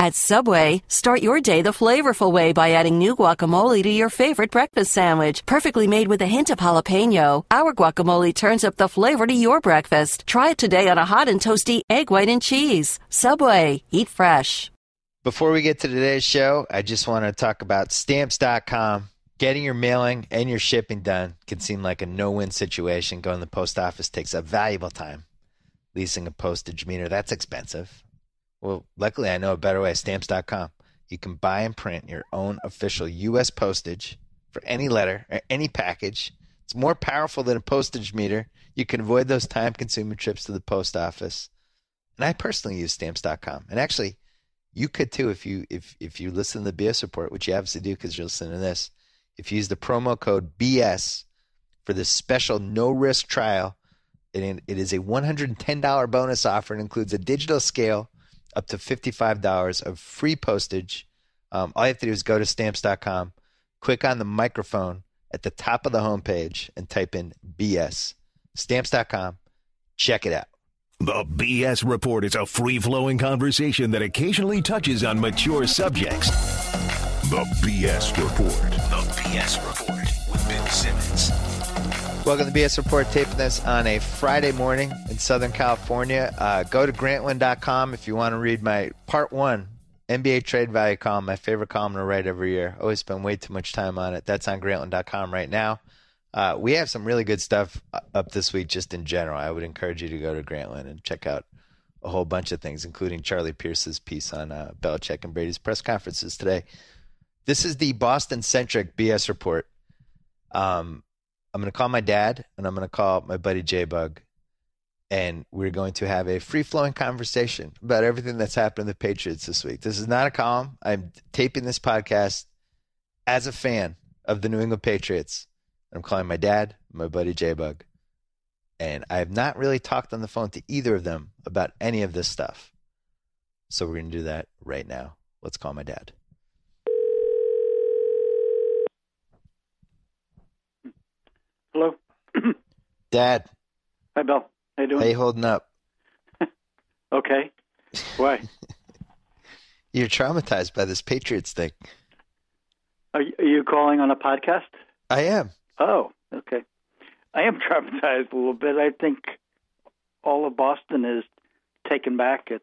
At Subway, start your day the flavorful way by adding new guacamole to your favorite breakfast sandwich. Perfectly made with a hint of jalapeno, our guacamole turns up the flavor to your breakfast. Try it today on a hot and toasty egg white and cheese. Subway, eat fresh. Before we get to today's show, I just want to talk about stamps.com. Getting your mailing and your shipping done can seem like a no win situation. Going to the post office takes a valuable time. Leasing a postage meter, that's expensive. Well, luckily, I know a better way stamps.com. You can buy and print your own official U.S. postage for any letter or any package. It's more powerful than a postage meter. You can avoid those time consuming trips to the post office. And I personally use stamps.com. And actually, you could too if you if if you listen to the BS report, which you obviously do because you're listening to this. If you use the promo code BS for this special no risk trial, it, it is a $110 bonus offer. It includes a digital scale up to $55 of free postage. Um, all you have to do is go to stamps.com, click on the microphone at the top of the homepage, and type in BS. Stamps.com. Check it out. The BS Report is a free flowing conversation that occasionally touches on mature subjects. The BS Report. The BS Report with Bill Simmons. Welcome to BS Report, taping this on a Friday morning in Southern California. Uh, go to grantland.com if you want to read my part one NBA trade value column, my favorite column to write every year. Always spend way too much time on it. That's on grantland.com right now. Uh, we have some really good stuff up this week just in general. I would encourage you to go to Grantland and check out a whole bunch of things, including Charlie Pierce's piece on uh, Belichick and Brady's press conferences today. This is the Boston centric BS report. Um, I'm going to call my dad and I'm going to call my buddy J Bug, and we're going to have a free flowing conversation about everything that's happened to the Patriots this week. This is not a column. I'm taping this podcast as a fan of the New England Patriots. I'm calling my dad, my buddy J Bug, and I have not really talked on the phone to either of them about any of this stuff. So we're going to do that right now. Let's call my dad. Hello. Dad, Hi, Bill. How you doing? how you holding up? Okay. Why? You're traumatized by this Patriots thing. are, you, are you calling on a podcast? I am. Oh, okay. I am traumatized a little bit. I think all of Boston is taken back. It's.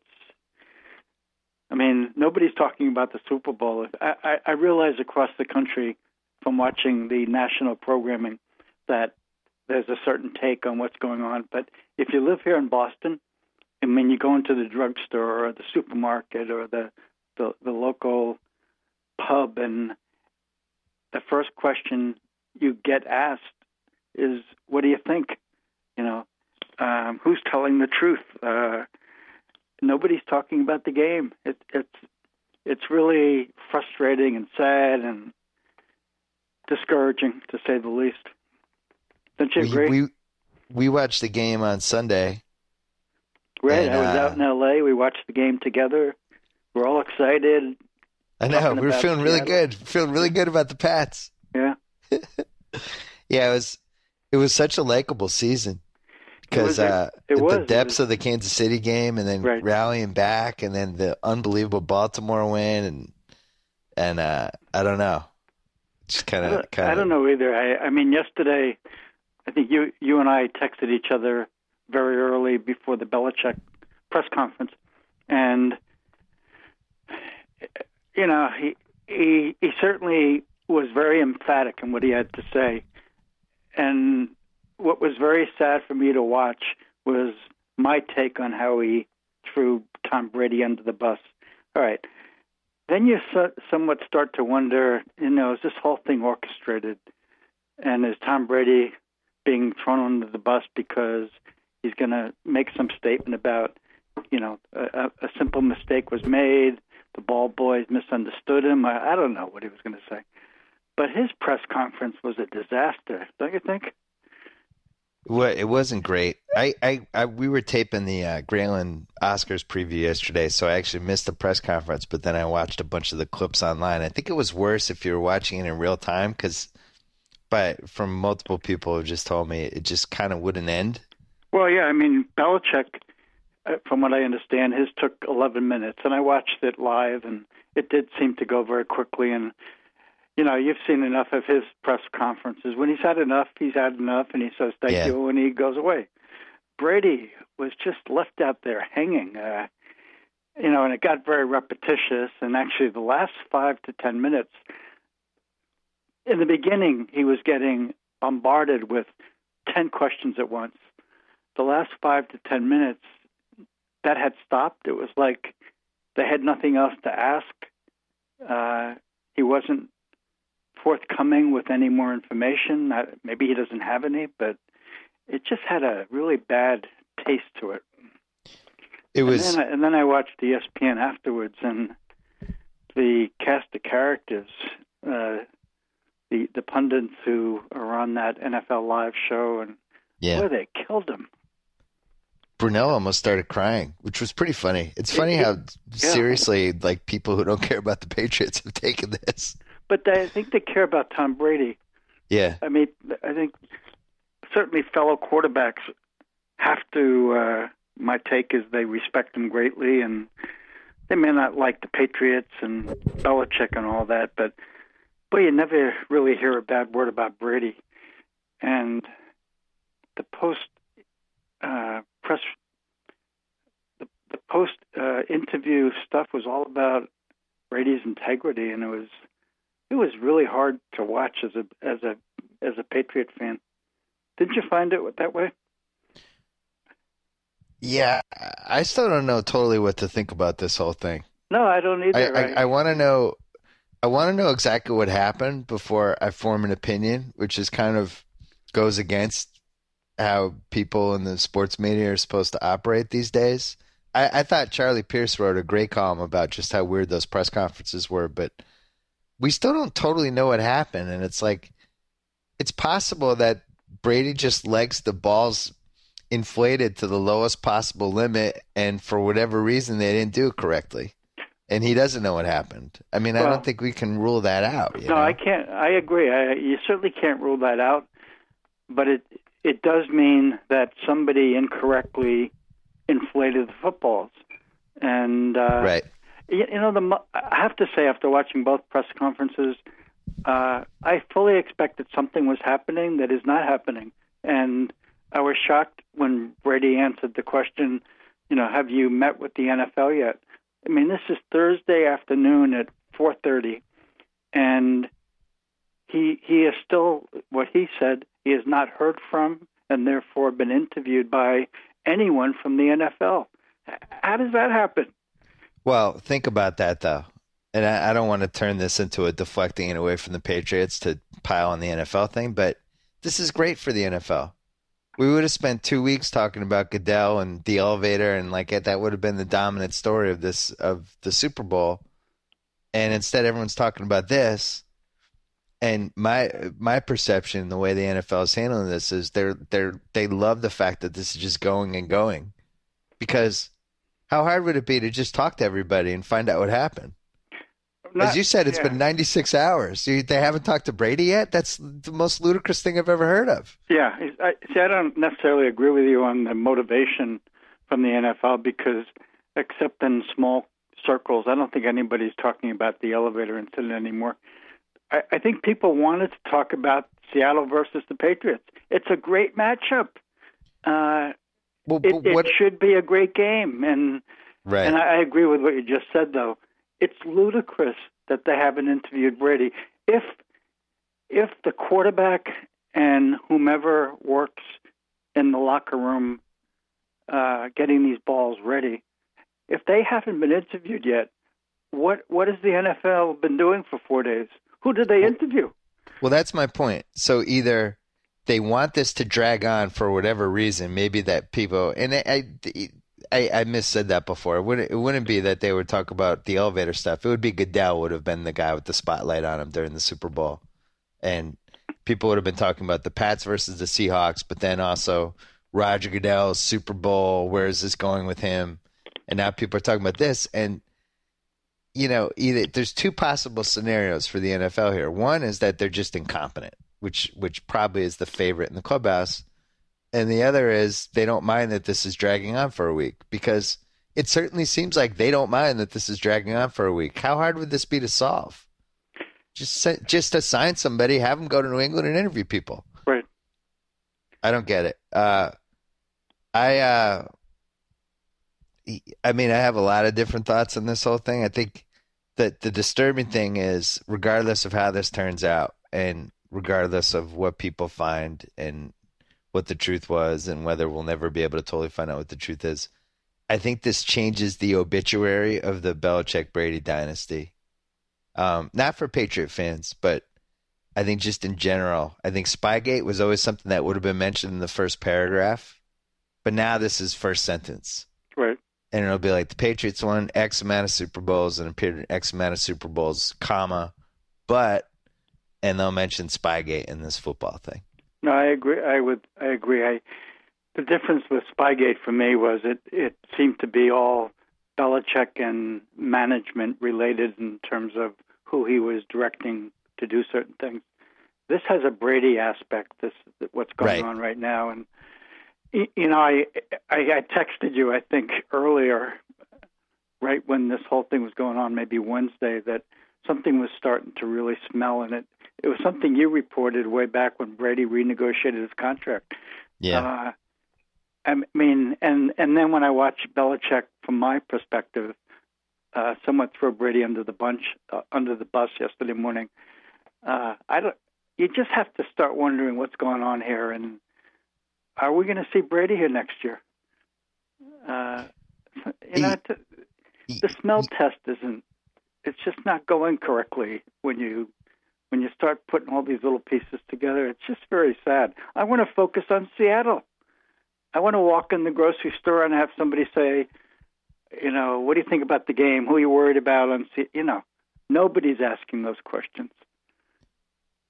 I mean, nobody's talking about the Super Bowl. I, I, I realize across the country, from watching the national programming, that there's a certain take on what's going on. But if you live here in Boston, I mean, you go into the drugstore or the supermarket or the the, the local pub, and the first question you get asked is, "What do you think?" You know, um, who's telling the truth? Uh, nobody's talking about the game. It, it's it's really frustrating and sad and discouraging, to say the least. Don't you We, agree? we we watched the game on Sunday. right. and, I was uh, out in L.A. We watched the game together. We're all excited. I know we were feeling really Seattle. good, feeling really good about the Pats. Yeah. Yeah, it was it was such a likable season because uh, the depths of the Kansas City game, and then Right. rallying back, and then the unbelievable Baltimore win, and and uh, I don't know, just kind of I don't know either. I, I mean, yesterday, I think you you and I texted each other very early before the Belichick press conference, and you know he he he certainly was very emphatic in what he had to say, and what was very sad for me to watch was my take on how he threw Tom Brady under the bus. All right. Then you so, somewhat start to wonder, you know, is this whole thing orchestrated? And is Tom Brady being thrown under the bus because he's going to make some statement about, you know, a, a simple mistake was made, the ball boys misunderstood him. I, I don't know what he was going to say. But his press conference was a disaster, don't you think? Well, it wasn't great. I, I, I we were taping the uh, Grantland Oscars preview yesterday, so I actually missed the press conference. But then I watched a bunch of the clips online. I think it was worse if you were watching it in real time, because, but from multiple people have just told me it just kind of wouldn't end. Well, yeah, I mean, Belichick, uh, from what I understand, his took 11 minutes, and I watched it live, and it did seem to go very quickly. And you know, you've seen enough of his press conferences. When he's had enough, he's had enough, and he says thank Yeah. you, and he goes away. Brady was just left out there hanging. Uh, you know, and it got very repetitious. And actually, the last five to ten minutes, in the beginning, he was getting bombarded with ten questions at once. The last five to ten minutes, that had stopped. It was like they had nothing else to ask. Uh, he wasn't forthcoming with any more information. Maybe he doesn't have any, but it just had a really bad taste to it. It was and, then I, and then I watched ESPN afterwards, and the cast of characters, uh, the the pundits who are on that NFL Live show, and yeah. boy, they killed him. Brunell almost started crying, which was pretty funny. It's funny It- how seriously like people who don't care about the Patriots have taken this. But they, I think they care about Tom Brady. Yeah, I mean, I think certainly fellow quarterbacks have to. Uh, my take is they respect him greatly, and they may not like the Patriots and Belichick and all that, but boy, you never really hear a bad word about Brady. And the post uh, press, the, the post uh, interview stuff was all about Brady's integrity, and it was it was really hard to watch as a as a as a Patriot fan. Didn't you find it that way? yeah. I still don't know totally what to think about this whole thing. No, I don't I either. I, I want to know. I want to know exactly what happened before I form an opinion, which is kind of goes against how people in the sports media are supposed to operate these days. I, I thought Charlie Pierce wrote a great column about just how weird those press conferences were, but we still don't totally know what happened. And it's like, it's possible that Brady just legs the balls inflated to the lowest possible limit, and for whatever reason, they didn't do it correctly. And he doesn't know what happened. I mean, I don't think we can rule that out. no, know? I can't. I agree. I, you certainly can't rule that out, but it it does mean that somebody incorrectly inflated the footballs, and uh, Right. you, you know the I have to say after watching both press conferences, uh, I fully expected something was happening that is not happening, and I was shocked when Brady answered the question. You know, have you met with the NFL yet? I mean, this is Thursday afternoon at 4:30, and he he is still what he said. He has not heard from, and therefore been interviewed by anyone from the NFL. How does that happen? Well, think about that though, and I, I don't want to turn this into a deflecting it away from the Patriots to pile on the NFL thing, but this is great for the NFL. We would have spent two weeks talking about Goodell and the elevator, and like that would have been the dominant story of this of the Super Bowl. And instead, everyone's talking about this. And my my perception, the way the NFL is handling this, is they're they're they love the fact that this is just going and going, because how hard would it be to just talk to everybody and find out what happened? Not- As you said, it's yeah. been 96 hours. You, they haven't talked to Brady yet. That's the most ludicrous thing I've ever heard of. Yeah, I, see, I don't necessarily agree with you on the motivation from the NFL because, except in small circles, I don't think anybody's talking about the elevator incident anymore. I, I think people wanted to talk about Seattle versus the Patriots. It's a great matchup. Uh, Well, it, what? it should be a great game, and right. and I, I agree with what you just said. Though it's ludicrous that they haven't interviewed Brady. If if the quarterback and whomever works in the locker room uh, getting these balls ready, if they haven't been interviewed yet, what what has the NFL been doing for four days? Who did they interview? Well, that's my point. So either they want this to drag on for whatever reason, maybe that people and I I, I, I missaid that before. It wouldn't it wouldn't be that they would talk about the elevator stuff. It would be Goodell would have been the guy with the spotlight on him during the Super Bowl, and people would have been talking about the Pats versus the Seahawks, but then also Roger Goodell's Super Bowl. Where is this going with him? And now people are talking about this and you know, either there's two possible scenarios for the NFL here. One is that they're just incompetent, which which probably is the favorite in the clubhouse, and the other is they don't mind that this is dragging on for a week because it certainly seems like they don't mind that this is dragging on for a week. How hard would this be to solve? Just just assign somebody, have them go to New England and interview people. Right. I don't get it. Uh, I uh, I mean, I have a lot of different thoughts on this whole thing. I think that the disturbing thing is, regardless of how this turns out, and regardless of what people find and what the truth was, and whether we'll never be able to totally find out what the truth is, I think this changes the obituary of the Belichick Brady dynasty. Um, not for Patriot fans, but I think just in general. I think Spygate was always something that would have been mentioned in the first paragraph, but now this is first sentence. Right and it'll be like the Patriots won X amount of Super Bowls and appeared in X amount of Super Bowls, comma, but, and they'll mention Spygate in this football thing. No, I agree. I would. I agree. I the difference with Spygate for me was it it seemed to be all Belichick and management related in terms of who he was directing to do certain things. This has a Brady aspect. This what's going right. on right now, and you know, I, I I texted you I think earlier, right when this whole thing was going on, maybe Wednesday, that something was starting to really smell, and it it was something you reported way back when Brady renegotiated his contract. Yeah. Uh, I mean, and and then when I watched Belichick from my perspective, uh, somewhat throw Brady under the bunch uh, under the bus yesterday morning. Uh, I don't. You just have to start wondering what's going on here, and are we going to see Brady here next year? Uh, you know, he, the smell he, test isn't. It's just not going correctly when you when you start putting all these little pieces together. It's just very sad. I want to focus on Seattle. I want to walk in the grocery store and have somebody say, you know, what do you think about the game? Who are you worried about? On you know, nobody's asking those questions.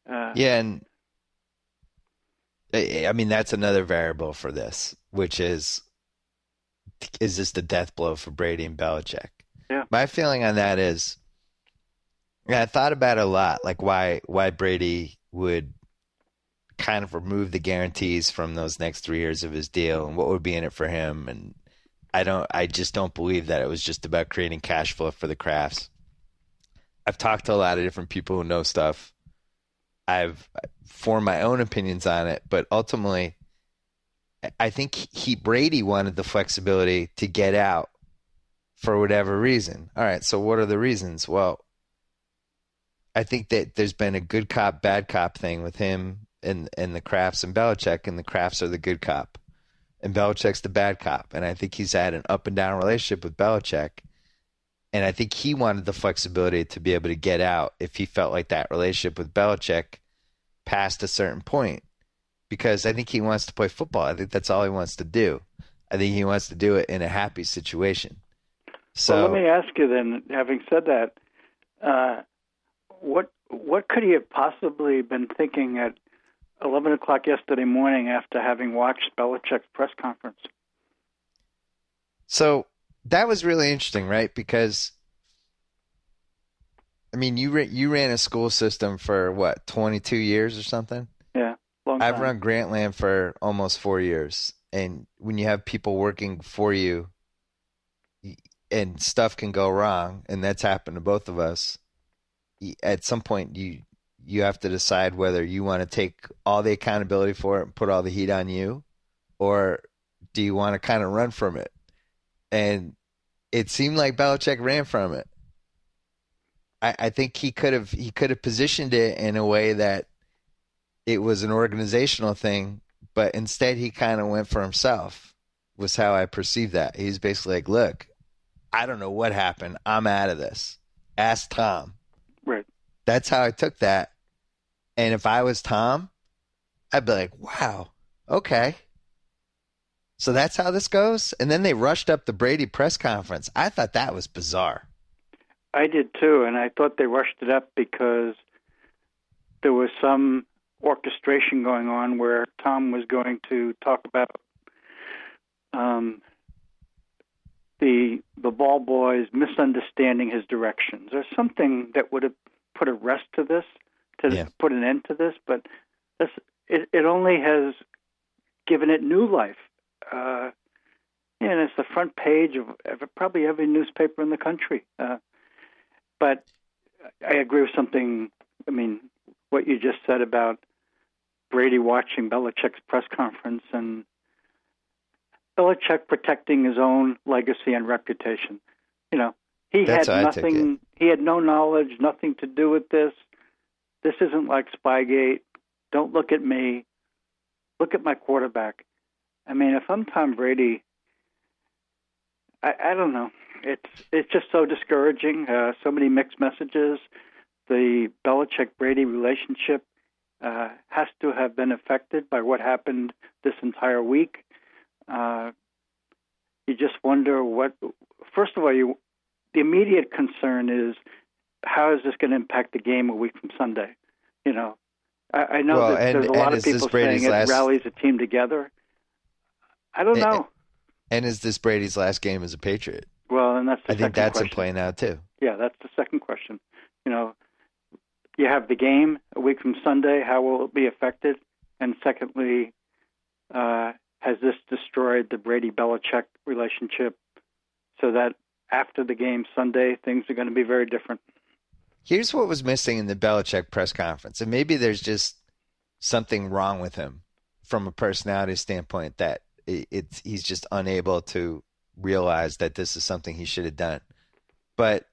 Uh, yeah, and I mean, that's another variable for this, which is is this the death blow for Brady and Belichick? Yeah. My feeling on that is, yeah, I thought about it a lot, like why why Brady would kind of remove the guarantees from those next three years of his deal and what would be in it for him. And I don't, I just don't believe that it was just about creating cash flow for the Krafts. I've talked to a lot of different people who know stuff I've formed my own opinions on it, but ultimately, I think he Brady wanted the flexibility to get out for whatever reason. All right, so what are the reasons? Well, I think that there's been a good cop, bad cop thing with him and and the Krafts and Belichick, and the Krafts are the good cop, and Belichick's the bad cop. And I think he's had an up and down relationship with Belichick, and I think he wanted the flexibility to be able to get out if he felt like that relationship with Belichick past a certain point. Because I think he wants to play football. I think that's all he wants to do. I think he wants to do it in a happy situation. So well, let me ask you then. Having said that, uh, what what could he have possibly been thinking at eleven o'clock yesterday morning after having watched Belichick's press conference? So that was really interesting, right? Because I mean, you you ran a school system for what twenty two years or something. Yeah, long time. I've run Grantland for almost four years, and when you have people working for you, and stuff can go wrong, and that's happened to both of us. At some point, you you have to decide whether you want to take all the accountability for it and put all the heat on you, or do you want to kind of run from it? And it seemed like Belichick ran from it. I, I think he could have he could have positioned it in a way that it was an organizational thing, but instead he kind of went for himself. Was how I perceived that. He's basically like, "Look, I don't know what happened. I'm out of this. Ask Tom." That's how I took that. And if I was Tom, I'd be like, "Wow, okay." So that's how this goes. And then they rushed up the Brady press conference. I thought that was bizarre. I did too, and I thought they rushed it up because there was some orchestration going on where Tom was going to talk about um, the the ball boys misunderstanding his directions, or something that would have put a rest to this, to yeah. put an end to this. But this it, it only has given it new life. Uh, and it's the front page of, of probably every newspaper in the country. Uh, but I agree with something. I mean, what you just said about Brady watching Belichick's press conference and Belichick protecting his own legacy and reputation. You know, he That's had nothing. He had no knowledge, nothing to do with this. This isn't like Spygate. Don't look at me. Look at my quarterback. I mean, if I'm Tom Brady, I, I don't know. It's it's just so discouraging. Uh, so many mixed messages. The Belichick Brady relationship uh, has to have been affected by what happened this entire week. Uh, you just wonder what. First of all, you the immediate concern is how is this going to impact the game a week from Sunday? You know, I, I know well, that and, there's a lot of people saying it last... rallies a team together. I don't know. And is this Brady's last game as a Patriot? Well, and that's I think that's question. in play now too. Yeah, that's the second question. You know, you have the game a week from Sunday. How will it be affected? And secondly, uh, has this destroyed the Brady Belichick relationship so that after the game Sunday, things are going to be very different? Here's what was missing in the Belichick press conference, and maybe there's just something wrong with him from a personality standpoint that it's he's just unable to realize that this is something he should have done. But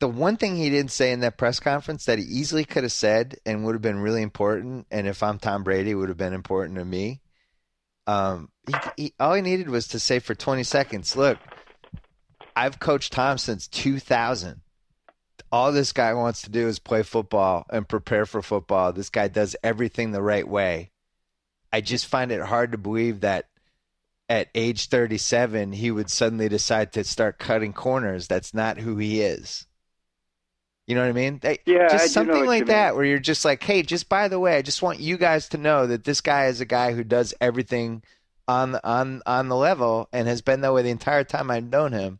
the one thing he didn't say in that press conference that he easily could have said and would have been really important, and if I'm Tom Brady, would have been important to me. Um, he, he, all he needed was to say for 20 seconds, "Look, I've coached Tom since 2000. All this guy wants to do is play football and prepare for football. This guy does everything the right way. I just find it hard to believe that at age 37 he would suddenly decide to start cutting corners. That's not who he is. You know what I mean? yeah, just I something like that mean. where you're just like, hey, just by the way, I just want you guys to know that this guy is a guy who does everything on on on the level and has been that way the entire time I've known him.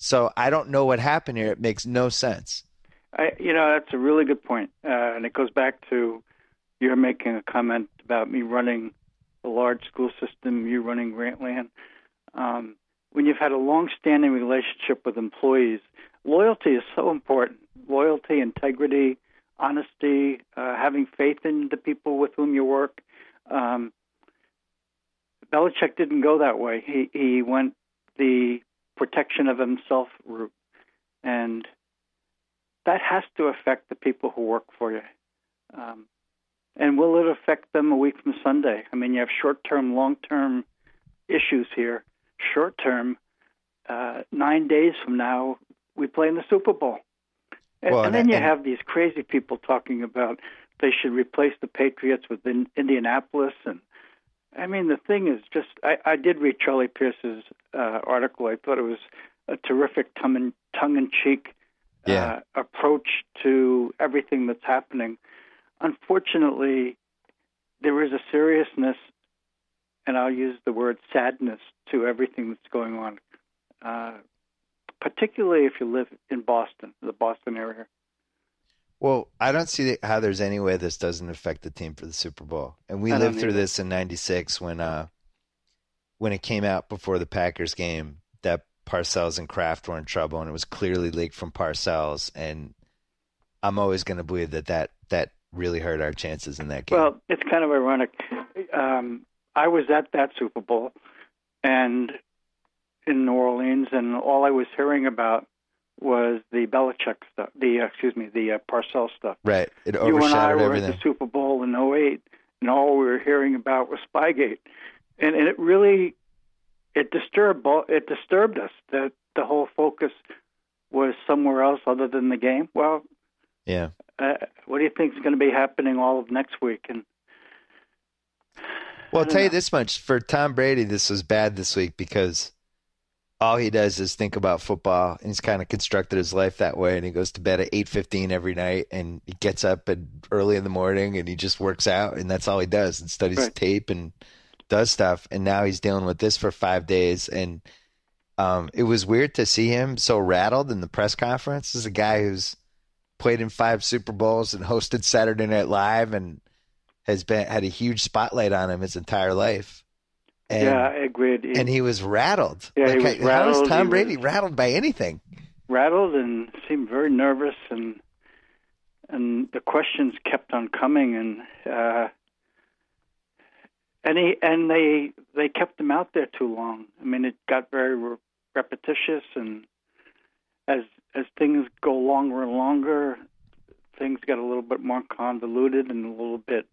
So I don't know what happened here. It makes no sense. I, you know, that's a really good point, uh, and it goes back to you're making a comment about me running a large school system, you running Grantland. Um, when you've had a long-standing relationship with employees, loyalty is so important. Loyalty, integrity, honesty, uh, having faith in the people with whom you work. Um, Belichick didn't go that way. He he went the protection of himself route, and that has to affect the people who work for you. Um, and will it affect them a week from Sunday? I mean, you have short term, long term issues here. Short term, uh, nine days from now, we play in the Super Bowl. And, Well, and and- then you and- have these crazy people talking about they should replace the Patriots with in, Indianapolis. And I mean, the thing is just, I, I did read Charlie Pierce's uh, article. I thought it was a terrific tongue in cheek Yeah. uh, approach to everything that's happening. Unfortunately, there is a seriousness, and I'll use the word sadness, to everything that's going on, uh, particularly if you live in Boston, the Boston area. Well, I don't see how there's any way this doesn't affect the team for the Super Bowl. And we I lived through this in '96 when uh, when it came out before the Packers game that Parcells and Kraft were in trouble, and it was clearly leaked from Parcells. And I'm always going to believe that that that really hurt our chances in that game. Well, it's kind of ironic. Um, I was at that Super Bowl, and in New Orleans, and all I was hearing about was the Belichick stuff. The uh, excuse me, the uh, Parcells stuff. right, it you and I were everything. at the Super Bowl in '08, and all we were hearing about was Spygate, and, and it really it disturbed it disturbed us that the whole focus was somewhere else other than the game. Well, yeah. uh, what do you think is going to be happening all of next week? And Well, I'll tell you this much: for Tom Brady, this was bad this week because all he does is think about football, and he's kind of constructed his life that way. And he goes to bed at eight fifteen every night, and he gets up at early in the morning, and he just works out, and that's all he does, and studies Right. tape and does stuff. And now he's dealing with this for five days, and um, it was weird to see him so rattled in the press conference. This is a guy who's played in five Super Bowls and hosted Saturday Night Live and has been had a huge spotlight on him his entire life. And, yeah, I agreed. and he was rattled. Yeah, like, he was how rattled. is Tom Brady rattled by anything? rattled and seemed very nervous and and the questions kept on coming and uh and he and they they kept him out there too long i mean it got very re- repetitious and as as things go longer and longer things get a little bit more convoluted and a little bit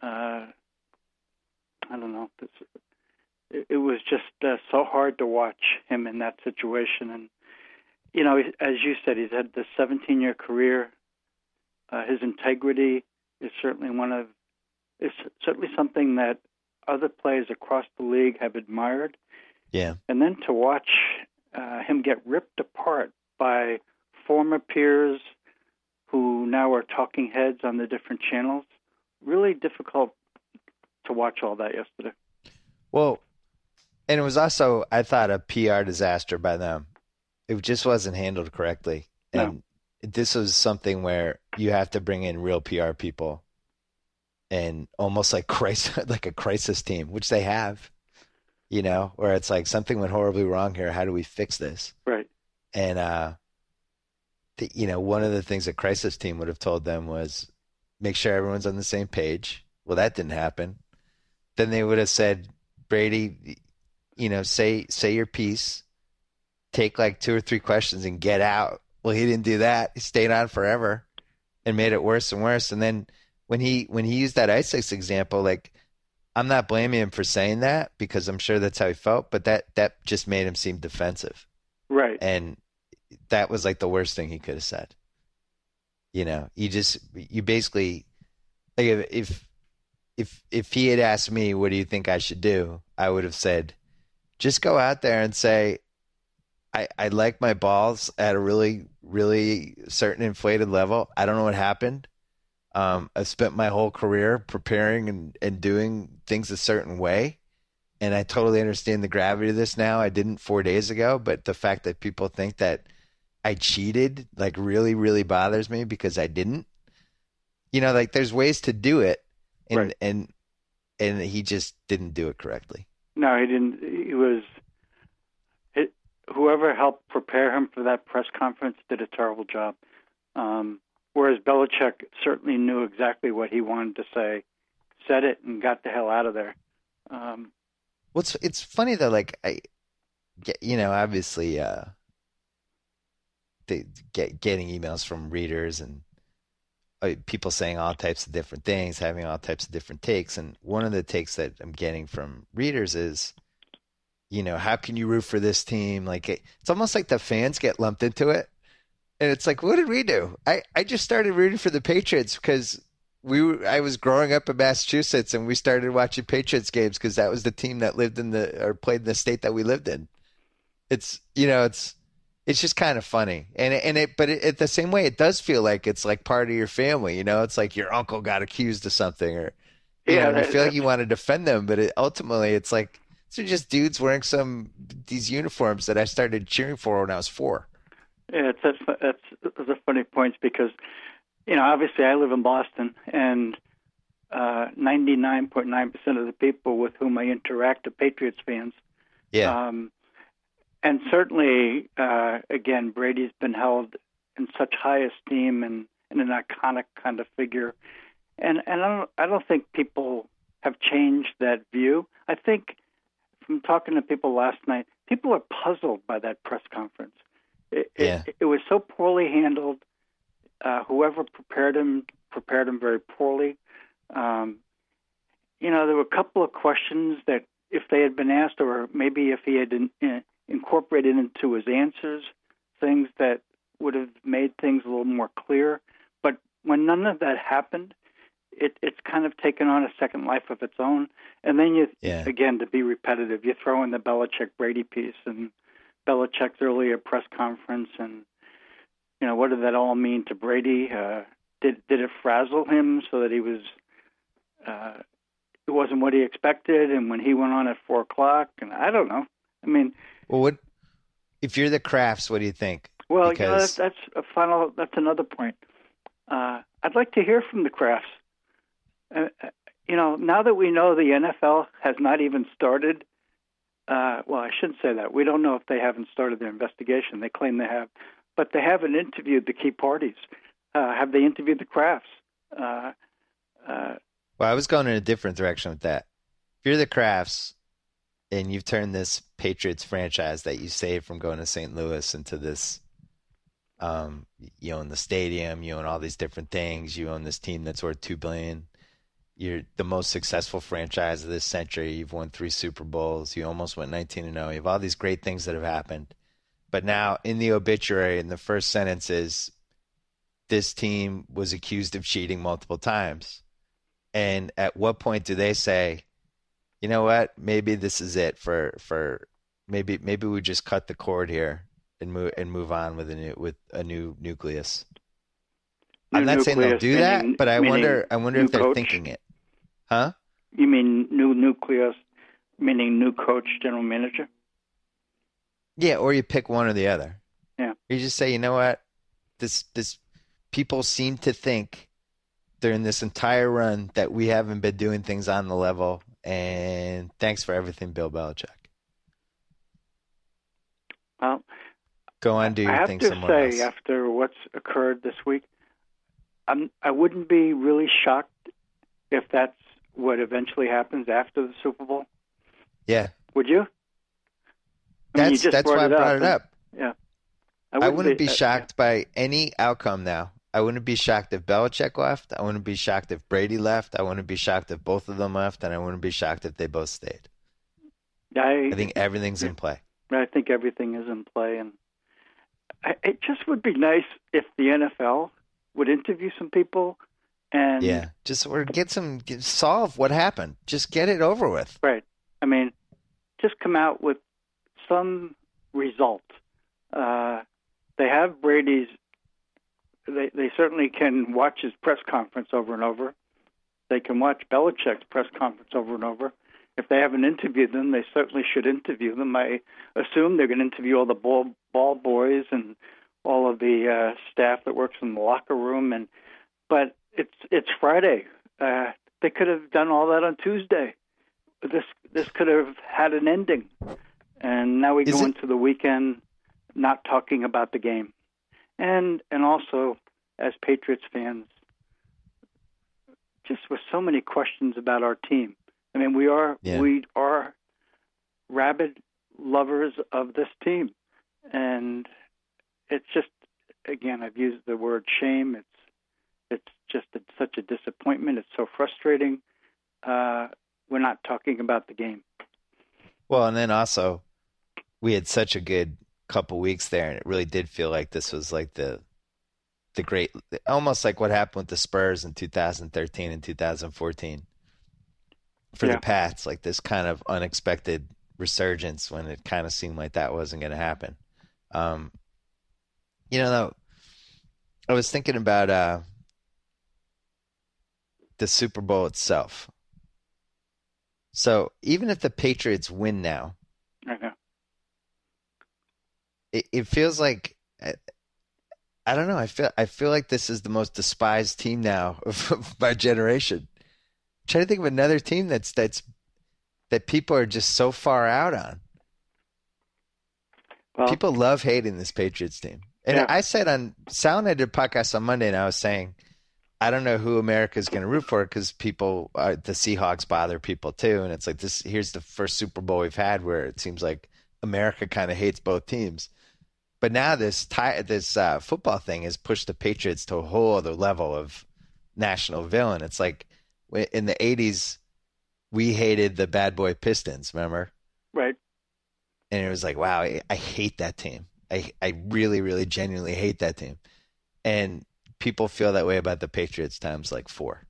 uh i don't know it, it was just uh, so hard to watch him in that situation and you know, as you said, he's had this 17 year career. Uh, his integrity is certainly one of, is certainly something that other players across the league have admired. Yeah. And then to watch uh, him get ripped apart by former peers who now are talking heads on the different channels, really difficult to watch all that yesterday. Well, and it was also, I thought, a PR disaster by them. It just wasn't handled correctly. No. And this was something where you have to bring in real PR people and almost like crisis, like a crisis team, which they have, you know, where it's like something went horribly wrong here. How do we fix this? Right. And, uh, the, you know, one of the things a crisis team would have told them was make sure everyone's on the same page. Well, that didn't happen. Then they would have said, Brady, you know, say say your piece, take like two or three questions and get out. Well, he didn't do that. He stayed on forever and made it worse and worse. And then when he when he used that ISIS example, like I'm not blaming him for saying that because I'm sure that's how he felt, but that that just made him seem defensive. Right. And that was like the worst thing he could have said. You know, you just you basically like if if if if he had asked me what do you think I should do, I would have said just go out there and say I I like my balls at a really really certain inflated level. I don't know what happened. Um, I've spent my whole career preparing and, and doing things a certain way. And I totally understand the gravity of this now. I didn't four days ago, but the fact that people think that I cheated like really, really bothers me because I didn't. You know, like there's ways to do it and Right. and and he just didn't do it correctly. No, he didn't. Was. It, whoever helped prepare him for that press conference did a terrible job. Um, whereas Belichick certainly knew exactly what he wanted to say, said it, and got the hell out of there. Um, What's it's funny though, like I, get, you know, obviously, uh, they get getting emails from readers and uh, people saying all types of different things, having all types of different takes, and one of the takes that I'm getting from readers is, you know, how can you root for this team? Like it, it's almost like the fans get lumped into it, and it's like, what did we do? I I just started rooting for the Patriots because we were, I was growing up in Massachusetts and we started watching Patriots games because that was the team that lived in the or played in the state that we lived in. It's you know it's it's just kind of funny and it, and it but it, it the same way it does feel like it's like part of your family. You know, it's like your uncle got accused of something or you Yeah, know, and you feel like you want to defend them, but it, ultimately it's like these are just dudes wearing some these uniforms that I started cheering for when I was four. Yeah, it's, that's that's those are funny points because, you know, obviously I live in Boston, and ninety nine point nine percent of the people with whom I interact are Patriots fans. Yeah, Um, and certainly, uh, again, Brady's been held in such high esteem and, and an iconic kind of figure. And and I don't I don't think people have changed that view. I think from talking to people last night, people are puzzled by that press conference. It, Yeah. it, it was so poorly handled. Uh, whoever prepared him prepared him very poorly. Um, you know, there were a couple of questions that, if they had been asked, or maybe if he had in, in, incorporated into his answers, things that would have made things a little more clear. But when none of that happened, it, it's kind of taken on a second life of its own. And then you, Yeah. again, to be repetitive, you throw in the Belichick Brady piece and Belichick's earlier press conference, and you know what did that all mean to Brady? Uh, did did it frazzle him so that he was uh, it wasn't what he expected, and when he went on at four o'clock, and I don't know. I mean, well, what if you're the Krafts? What do you think? well, Because- you know, that's, that's a final. That's another point. Uh, I'd like to hear from the Krafts. Uh, you know, now that we know the NFL has not even started, uh, well, I shouldn't say that. We don't know if they haven't started their investigation. They claim they have, but they haven't interviewed the key parties. Uh, have they interviewed the Krafts? Uh, uh, well, I was going in a different direction with that. If you're the Krafts and you've turned this Patriots franchise that you saved from going to St. Louis into this, um, you own the stadium, you own all these different things, you own this team that's worth two billion. You're the most successful franchise of this century. You've won three Super Bowls. You almost went 19 and 0. You have all these great things that have happened. But now in the obituary, in the first sentence is this team was accused of cheating multiple times. And at what point do they say, you know what, maybe this is it for for maybe maybe we just cut the cord here and move and move on with a new with a new nucleus. New I'm not saying they'll do that, but I wonder I wonder if they're coach? thinking it. Huh? You mean new nucleus meaning new coach, general manager? Yeah, or you pick one or the other. Yeah. You just say, you know what? This this people seem to think during this entire run that we haven't been doing things on the level. And thanks for everything, Bill Belichick. Well, go on, do your I have thing to somewhere say, else. after what's occurred this week, I'm, I wouldn't be really shocked if that's what eventually happens after the Super Bowl. Yeah, Would you? I mean, that's you that's why I brought it up. Yeah. I wouldn't be uh, shocked by any outcome now. I wouldn't be shocked if Belichick left. I wouldn't be shocked if Brady left. I wouldn't be shocked if both of them left, and I wouldn't be shocked if they both stayed. I, I think everything's in play. I think everything is in play, and I, it just would be nice if the NFL would interview some people and Yeah, just or get some get, solve what happened. Just get it over with. right. I mean, just come out with some result. Uh, they have Brady's. They they certainly can watch his press conference over and over. They can watch Belichick's press conference over and over. If they haven't interviewed them, they certainly should interview them. I assume they're going to interview all the ball ball boys and all of the uh, staff that works in the locker room. And but it's it's Friday. Uh, they could have done all that on Tuesday. This this could have had an ending. And now we Is go it- into the weekend not talking about the game. And and also as Patriots fans, just with so many questions about our team. I mean, we are Yeah. we are rabid lovers of this team, and it's just again I've used the word shame. It's it's just a, such a disappointment. It's so frustrating. Uh, we're not talking about the game. Well, and then also we had such a good couple weeks there, and it really did feel like this was like the the great, almost like what happened with the Spurs in 2013 and 2014 for Yeah. the Pats, like this kind of unexpected resurgence when it kind of seemed like that wasn't going to happen. Um, you know, though, I was thinking about uh, the Super Bowl itself. So even if the Patriots win now, Okay. it, it feels like I, I don't know. I feel I feel like this is the most despised team now of, of my generation. I'm trying to think of another team that's that's that people are just so far out on. Well, People love hating this Patriots team. And Yeah. I said on Sal and I did a podcast on Monday, and I was saying, I don't know who America is going to root for because people, are, the Seahawks bother people too. And it's like this. Here's the first Super Bowl we've had where it seems like America kind of hates both teams. But now this tie, this uh, football thing has pushed the Patriots to a whole other level of national villain. It's like in the '80s, we hated the bad boy Pistons. Remember? right. and it was like, wow, I, I hate that team. I I really, really, genuinely hate that team. And people feel that way about the Patriots times like four.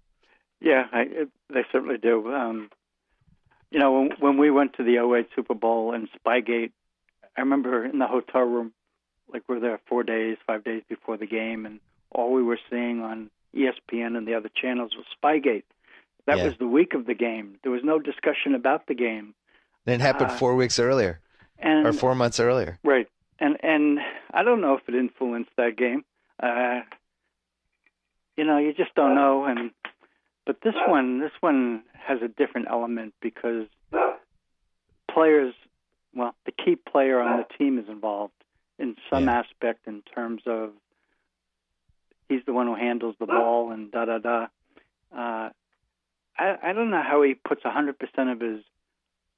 Yeah, I, they certainly do. Um, you know, when, when we went to the 08 Super Bowl and Spygate, I remember in the hotel room, like we were there four days, five days before the game, and all we were seeing on ESPN and the other channels was Spygate. That Yeah. was the week of the game. There was no discussion about the game. Then it happened Uh, four weeks earlier And or four months earlier. Right, and and I don't know if it influenced that game. Uh, you know, you just don't know. And But this one, this one has a different element because players, well, the key player on the team is involved in some Yeah. aspect in terms of he's the one who handles the ball and da da da. Uh, I, I don't know how he puts 100% of his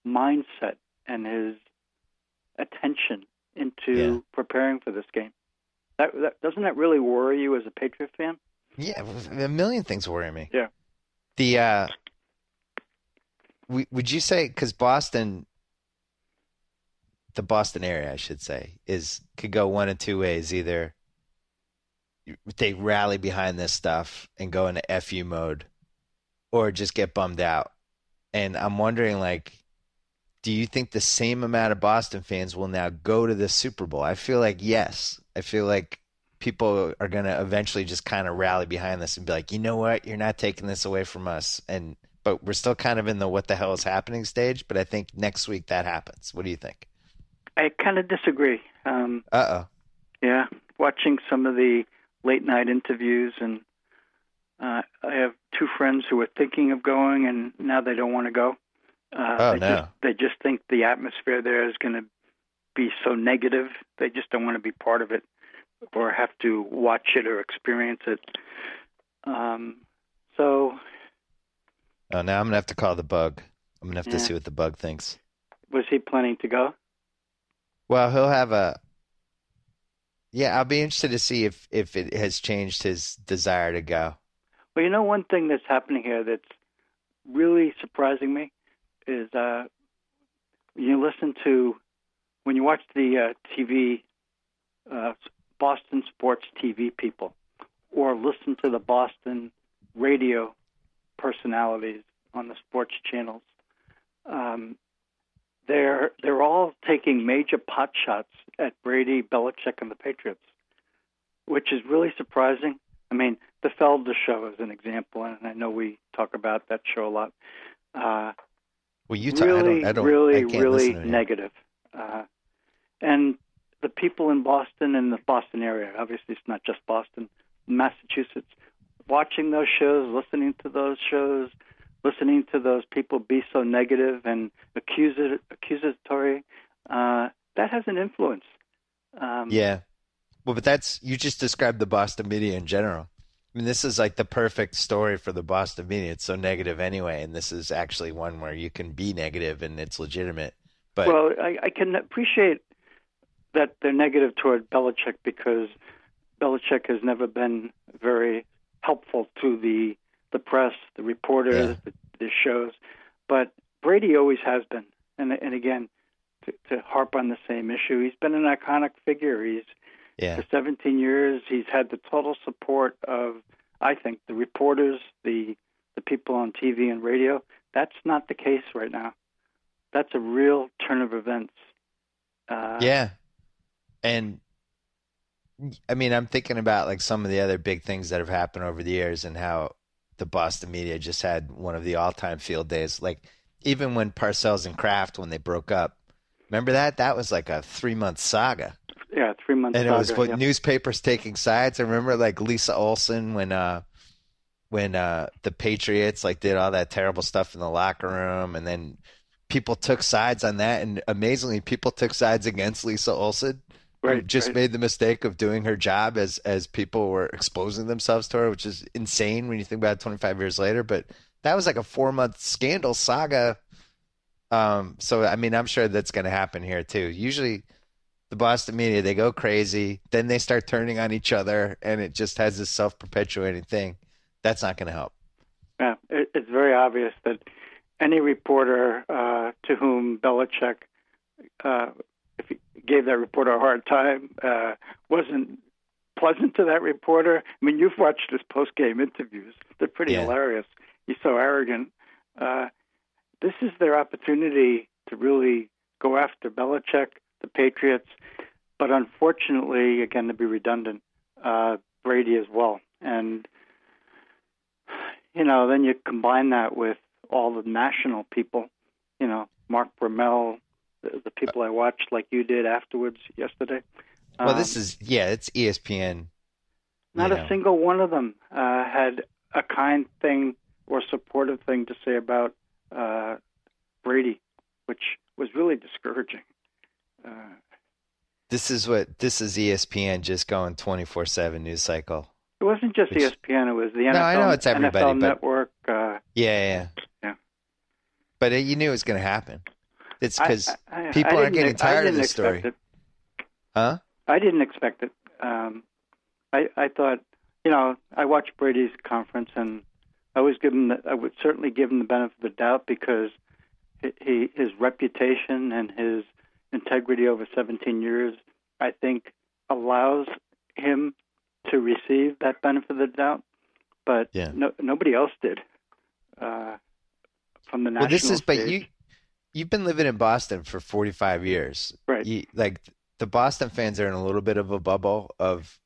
mindset and his attention into Yeah. preparing for this game. That, that doesn't that really worry you as a Patriot fan? Yeah, a million things worry me. Yeah. The uh, w- would you say because Boston, the Boston area, I should say, is could go one of two ways. Either they rally behind this stuff and go into fu mode, or just get bummed out. And I'm wondering, like, do you think the same amount of Boston fans will now go to the Super Bowl? I feel like yes. I feel like people are going to eventually just kind of rally behind this and be like, you know what, you're not taking this away from us. And but we're still kind of in the what the hell is happening stage. But I think next week that happens. What do you think? I kind of disagree. Um, Uh oh. Yeah, watching some of the late night interviews, and uh, I have two friends who are thinking of going, and now they don't want to go. Uh, Oh, they no. Just, they just think the atmosphere there is going to be so negative. They just don't want to be part of it, or have to watch it or experience it. Um, so Oh, now I'm gonna have to call the bug. I'm gonna have Yeah. to see what the bug thinks. was he planning to go? Well, he'll have a. Yeah, I'll be interested to see if if it has changed his desire to go. Well, you know, one thing that's happening here that's really surprising me is uh, you listen to when you watch the uh, TV, uh, Boston sports TV people, or listen to the Boston radio personalities on the sports channels. Um, they're they're all taking major pot shots at Brady, Belichick, and the Patriots, which is really surprising. I mean, the Felger Show is an example, and I know we talk about that show a lot. Uh, Well, you talk. really, I don't. I don't. really, really listen to him. negative. Uh, and the people in Boston and the Boston area, obviously it's not just Boston, Massachusetts, watching those shows, listening to those shows, listening to those people be so negative and accusa- accusatory, uh, that has an influence. Um, Yeah. Well, but that's you just described the Boston media in general. I mean, this is like the perfect story for the Boston media. It's so negative anyway, and this is actually one where you can be negative and it's legitimate. But Well, I, I can appreciate that they're negative toward Belichick because Belichick has never been very helpful to the the press, the reporters, Yeah. the, the shows. But Brady always has been, and and again, to, to harp on the same issue, he's been an iconic figure. He's yeah, for 17 years. He's had the total support of, I think, the reporters, the the people on TV and radio. That's not the case right now. That's a real turn of events. Uh, yeah, and I mean, I'm thinking about like some of the other big things that have happened over the years and how the Boston media just had one of the all-time field days. Like even when Parcells and Kraft when they broke up, remember that? That was like a three-month saga. yeah, three months. and it was what yeah. newspapers taking sides. I remember like Lisa Olson when uh when uh the Patriots like did all that terrible stuff in the locker room and then people took sides on that and amazingly people took sides against Lisa Olson Right, just right. made the mistake of doing her job as as people were exposing themselves to her which is insane when you think about it 25 years later but that was like a 4 month scandal saga um so I mean I'm sure that's going to happen here too usually the Boston media, they go crazy. Then they start turning on each other, and it just has this self perpetuating thing. That's not going to help. Yeah, it, it's very obvious that any reporter uh, to whom Belichick, uh, gave that reporter a hard time, uh, wasn't pleasant to that reporter. I mean, you've watched his post-game interviews; they're pretty Yeah. hilarious. He's so arrogant. Uh, this is their opportunity to really go after Belichick, the Patriots, but unfortunately, again, to be redundant, uh, Brady as well, and you know, then you combine that with all the national people, you know, Mark Brunell, the, the people I watched like you did afterwards yesterday. Well, Um, this is yeah, it's ESPN. not a know. single one of them uh, had a kind thing or supportive thing to say about uh, Brady, which was really discouraging. Uh, this is what this is ESPN just going twenty four seven news cycle. It wasn't just which, ESPN; it was the NFL. No, I know it's everybody, NFL but, Network. Uh, yeah, yeah, yeah. But it, you knew it was going to happen. It's because I, people I are getting tired of this story. It. Huh? I didn't expect it. Um, I I thought, you know, I watched Brady's conference, and I was given, the, I would certainly give him the benefit of the doubt because he his reputation and his integrity over 17 years, I think, allows him to receive that benefit of the doubt. But yeah. no, nobody else did uh, from the national. Well, this is, stage. but you you've been living in Boston for 45 years, right? You, like the Boston fans are in a little bit of a bubble of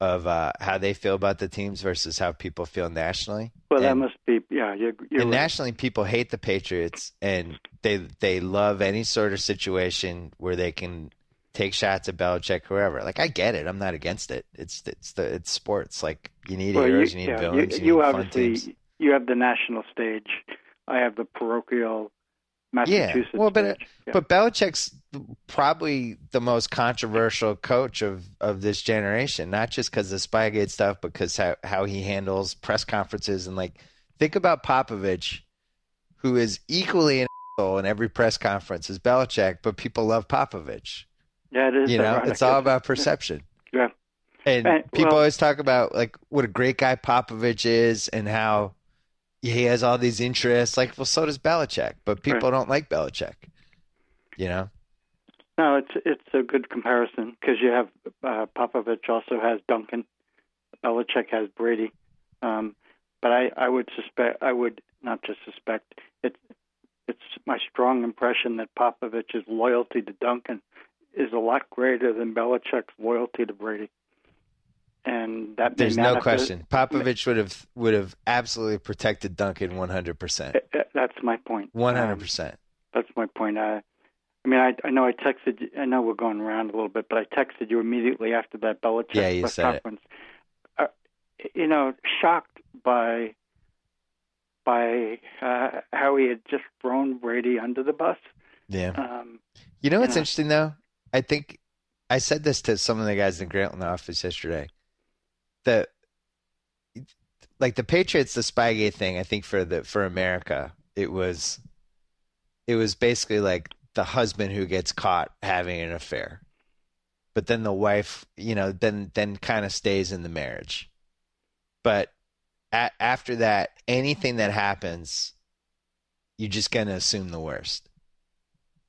of uh, how they feel about the teams versus how people feel nationally. Well, and, that must be yeah. You're, you're and right. nationally, people hate the Patriots, and they they love any sort of situation where they can take shots at Belichick, whoever. Like I get it. I'm not against it. It's it's the it's sports. Like you need well, heroes, you, you need yeah, villains, you, you, you need fun obviously teams. you have the national stage. I have the parochial Massachusetts. Yeah, well, but uh, stage. Yeah. but Belichick's probably the most controversial coach of of this generation. Not just because of Spygate stuff, but because how how he handles press conferences and like think about Popovich, who is equally an asshole in every press conference as Belichick, but people love Popovich. yeah, it is. You know, ironic, it's all about perception. Yeah. And Right, people well- always talk about like what a great guy Popovich is and how he has all these interests. Like, well, so does Belichick, but people don't like Belichick. You know? No, it's it's a good comparison because you have uh, Popovich also has Duncan, Belichick has Brady, um, but I, I would suspect I would not just suspect it's it's my strong impression that Popovich's loyalty to Duncan is a lot greater than Belichick's loyalty to Brady, and that There's no question. Popovich would have would have absolutely protected Duncan 100 percent. Uh, uh, That's my point. 100 Um, percent. That's my point. I, I mean, I, I know I texted. you- I know we're going around a little bit, but I texted you immediately after that Belichick Yeah, you press said it. conference. Uh, you know, shocked by by uh, how he had just thrown Brady under the bus. Yeah. Um, You know what's Yeah. interesting though? I think I said this to some of the guys in Grantland office yesterday. That like the Patriots, the Spygate thing, I think for the for America, it was it was basically like the husband who gets caught having an affair. But then the wife, you know, then then kind of stays in the marriage. But a- after that, anything that happens, you're just gonna assume the worst.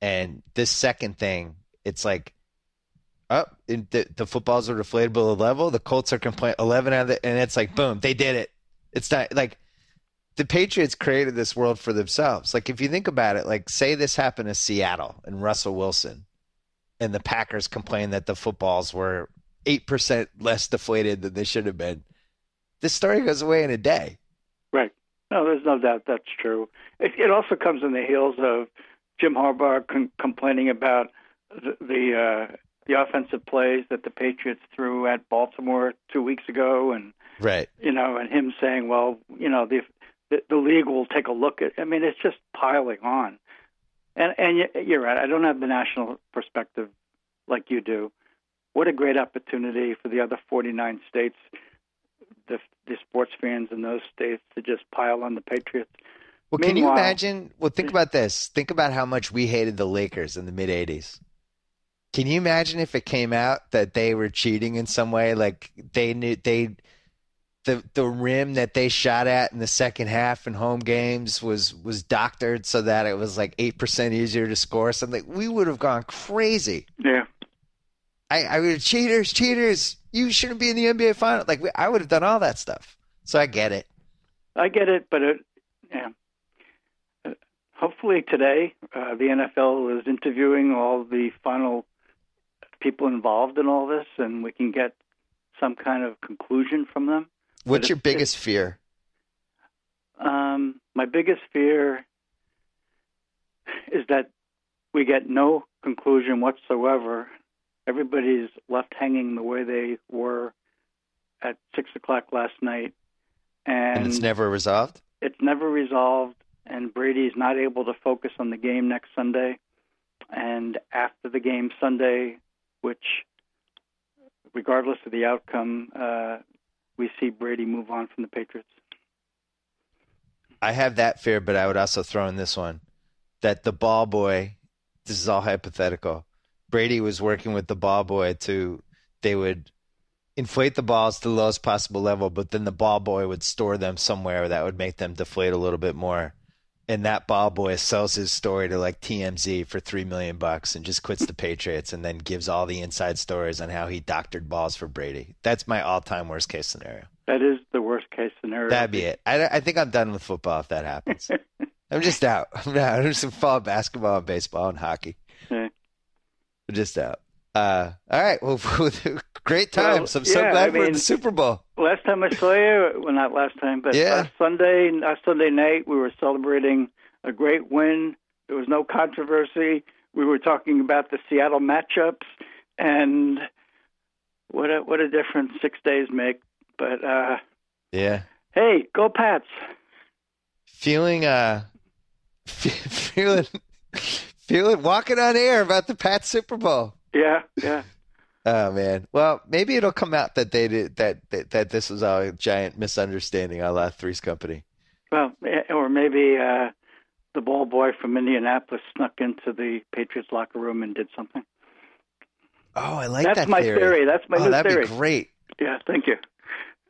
And this second thing, it's like, oh, it- the, the footballs are deflated below level. The Colts are complain eleven out of the, and it's like, boom, they did it. It's not like the Patriots created this world for themselves. Like if you think about it, like say this happened to Seattle and Russell Wilson, and the Packers complained that the footballs were eight percent less deflated than they should have been. This story goes away in a day. right. No, there's no doubt that's true. It, it also comes in the heels of Jim Harbaugh con- complaining about the the, uh, the offensive plays that the Patriots threw at Baltimore two weeks ago, and Right. you know, and him saying, "Well, you know, the the, the league will take a look at." I mean, it's just piling on. And and you- you're right. I don't have the national perspective like you do. What a great opportunity for the other 49 states, the the sports fans in those states to just pile on the Patriots. Well, can you imagine? Well, think about this. Think about how much we hated the Lakers in the mid 80s. Can you imagine if it came out that they were cheating in some way? Like they knew they the the rim that they shot at in the second half in home games was was doctored so that it was like eight percent easier to score something. We would have gone crazy. Yeah. I, I would cheaters, cheaters. You shouldn't be in the NBA final. Like we, I would have done all that stuff. So I get it. I get it, but it, yeah. Uh, Hopefully today, uh, the NFL is interviewing all the final people involved in all this, and we can get some kind of conclusion from them. What's your biggest fear? Um, my biggest fear is that we get no conclusion whatsoever. Everybody's left hanging the way they were at six o'clock last night, and, And it's never resolved. it's never resolved, and Brady's not able to focus on the game next Sunday. And after the game Sunday, which, regardless of the outcome, uh, we see Brady move on from the Patriots. I have that fear, but I would also throw in this one that the ball boy, this is all hypothetical. Brady was working with the ball boy to, they would inflate the balls to the lowest possible level, but then the ball boy would store them somewhere that would make them deflate a little bit more. And that ball boy sells his story to like TMZ for three million bucks and just quits the Patriots and then gives all the inside stories on how he doctored balls for Brady. That's my all-time worst case scenario. That is the worst case scenario. That'd be it. I, I think I'm done with football if that happens. I'm just out. I'm out. I'm just follow basketball and baseball and hockey. Yeah. I'm just out. Uh, all right. Well, great times. I'm so yeah, glad I we're in mean- the Super Bowl. Last time I saw you, well, not last time, but Yeah. last Sunday, last Sunday night, we were celebrating a great win. There was no controversy. We were talking about the Seattle matchups and what a what a difference six days make. But uh, Yeah. hey, go Pats! Feeling uh, feeling feeling walking on air about the Pats Super Bowl. Yeah, yeah. Oh man. Well, maybe it'll come out that they did that that, that this was a giant misunderstanding a la Three's Company. Well, or maybe uh, the ball boy from Indianapolis snuck into the Patriots locker room and did something. Oh, I like That's that That's my theory. theory. That's my oh, new that'd theory. be great. Yeah, thank you.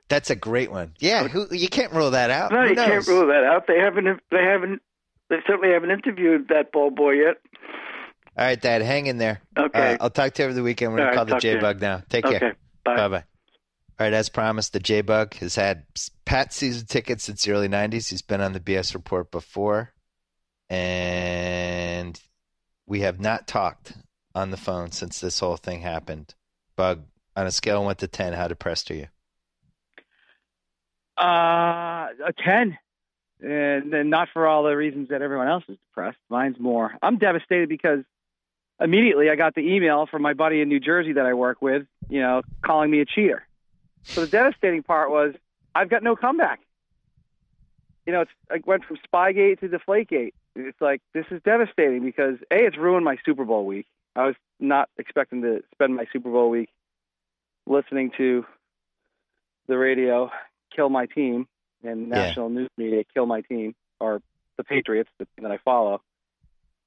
That's a great one. Yeah, who, you can't rule that out. No, Who you can't rule that out. They haven't. They haven't. They certainly haven't interviewed that ball boy yet. All right, Dad, hang in there. Okay. Uh, I'll talk to you over the weekend. We're All gonna right, call the J Bug now. Take Okay. care. Bye. Bye bye. All right, as promised, the J Bug has had Pat season tickets since the early '90s. He's been on the BS report before, and we have not talked on the phone since this whole thing happened. Bug, on a scale of one to ten, how depressed are you? Uh, a 10. And, and not for all the reasons that everyone else is depressed. Mine's more. I'm devastated because immediately I got the email from my buddy in New Jersey that I work with, you know, calling me a cheater. So the devastating part was I've got no comeback. You know, it's I went from Spygate to Deflategate. It's like this is devastating because a it's ruined my Super Bowl week. I was not expecting to spend my Super Bowl week listening to the radio kill my team and Yeah. national news media kill my team or the Patriots that I follow.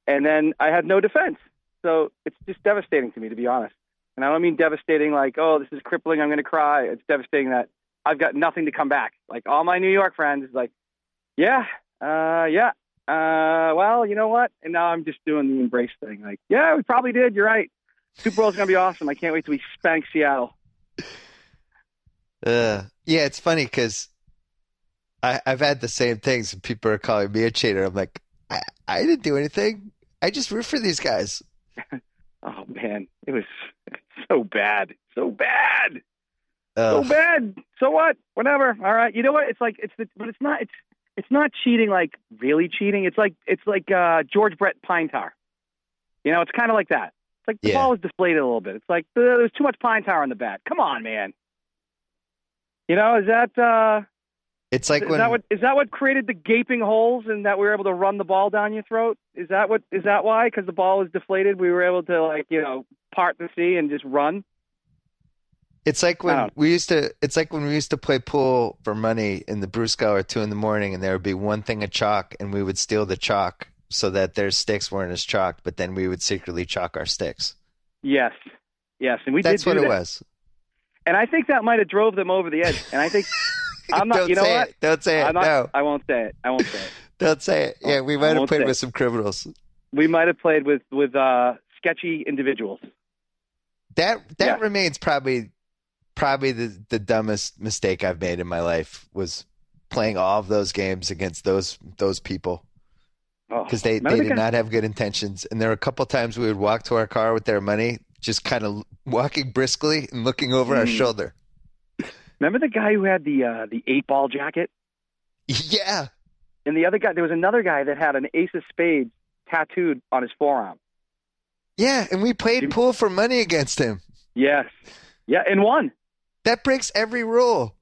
And then I had no defense. So it's just devastating to me to be honest. And I don't mean devastating like, oh, this is crippling, I'm gonna cry. It's devastating that I've got nothing to come back. Like all my New York friends is like, Yeah, uh yeah. Uh well, you know what? And now I'm just doing the embrace thing. Like, yeah, we probably did, you're right. Super Bowl's gonna be awesome. I can't wait till we spank Seattle. Uh, yeah, it's funny because I've had the same things. and People are calling me a cheater. I'm like, I, I didn't do anything. I just root for these guys. Oh man, it was so bad, so bad, Ugh. so bad. So what? Whatever. All right. You know what? It's like it's the, but it's not. It's it's not cheating like really cheating. It's like it's like uh, George Brett Pine Tar. You know, it's kind of like that. It's like the Yeah. ball is deflated a little bit. It's like uh, there's too much pine tar on the bat. Come on, man. You know, is that uh, It's like is when that what is that what created the gaping holes and that we were able to run the ball down your throat? Is that what is that why? Because the ball was deflated, we were able to like you know part the sea and just run. It's like when we used to. It's like when we used to play pool for money in the Brusco at two in the morning, and there would be one thing of chalk, and we would steal the chalk so that their sticks weren't as chalked, but then we would secretly chalk our sticks. Yes, yes, and we That's what do it was. And I think that might have drove them over the edge. And I think I'm not. Don't you know say what? it. Don't say it. Not, no, I won't say it. I won't say it. don't say it. Yeah, we might have played with some criminals. We might have played with with uh, sketchy individuals. That that Yeah. remains probably probably the the dumbest mistake I've made in my life was playing all of those games against those those people Oh, because they, they did not have good intentions. And there were a couple times we would walk to our car with their money, just kind of walking briskly and looking over our Mm. shoulder. Remember the guy who had the uh, the eight ball jacket, Yeah, and the other guy. There was another guy that had an ace of spades tattooed on his forearm. yeah, and we played pool for money against him. Yes. Yeah, and won. That breaks every rule.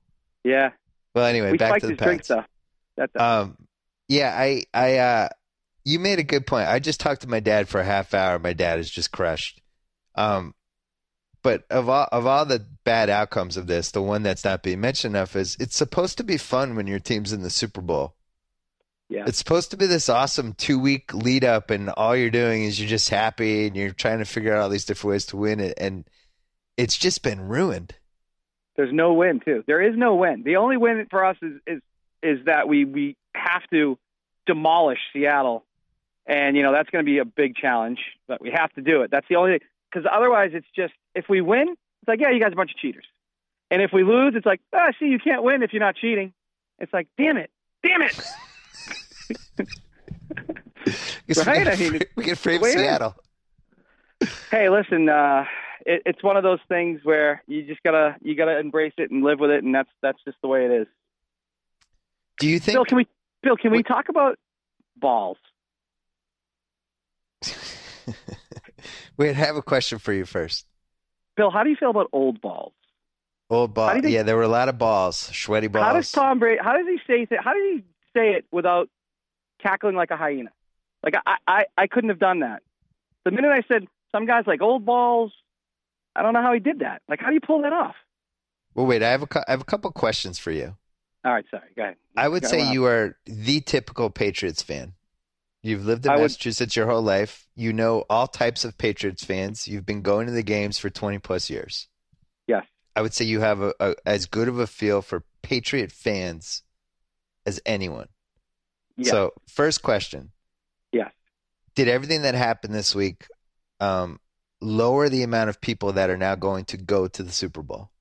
Yeah. Well, anyway, we back to the drink stuff. That's Um, yeah, I, I, uh, you made a good point. I just talked to my dad for a half hour. My dad is just crushed. Um, but of all of all the bad outcomes of this, the one that's not being mentioned enough is it's supposed to be fun when your team's in the Super Bowl. yeah. It's supposed to be this awesome two week lead up, and all you're doing is you're just happy and you're trying to figure out all these different ways to win it, and it's just been ruined. There's no win too. There is no win. The only win for us is is is that we we have to demolish Seattle, and you know that's going to be a big challenge. But we have to do it. That's the only because otherwise it's just if we win, it's like yeah, you guys are a bunch of cheaters, and if we lose, it's like ah, see, you can't win if you're not cheating. It's like damn it, damn it. Right? we, I mean, we can frame the way it is. Seattle. hey, listen, uh, it, it's one of those things where you just gotta you gotta embrace it and live with it, and that's that's just the way it is. Do you think? Bill, can we Bill, can we talk about balls? Wait, I have a question for you first. Bill, how do you feel about old balls? Old ball. How do you think- yeah, there were a lot of balls, sweaty balls. How does Tom Brady? How does he say? th- How does he say it without cackling like a hyena? Like I, I, I couldn't have done that. The minute I said some guys like old balls, I don't know how he did that. Like how do you pull that off? well, wait, I have a I have a couple questions for you. All right, sorry, go ahead. I would say you are the typical Patriots fan. You've lived in I would- Massachusetts your whole life. You know all types of Patriots fans. You've been going to the games for 20 plus years. Yes. I would say you have a, a as good of a feel for Patriot fans as anyone. Yes. So, first question. Yes. Did everything that happened this week um, lower the amount of people that are now going to go to the Super Bowl?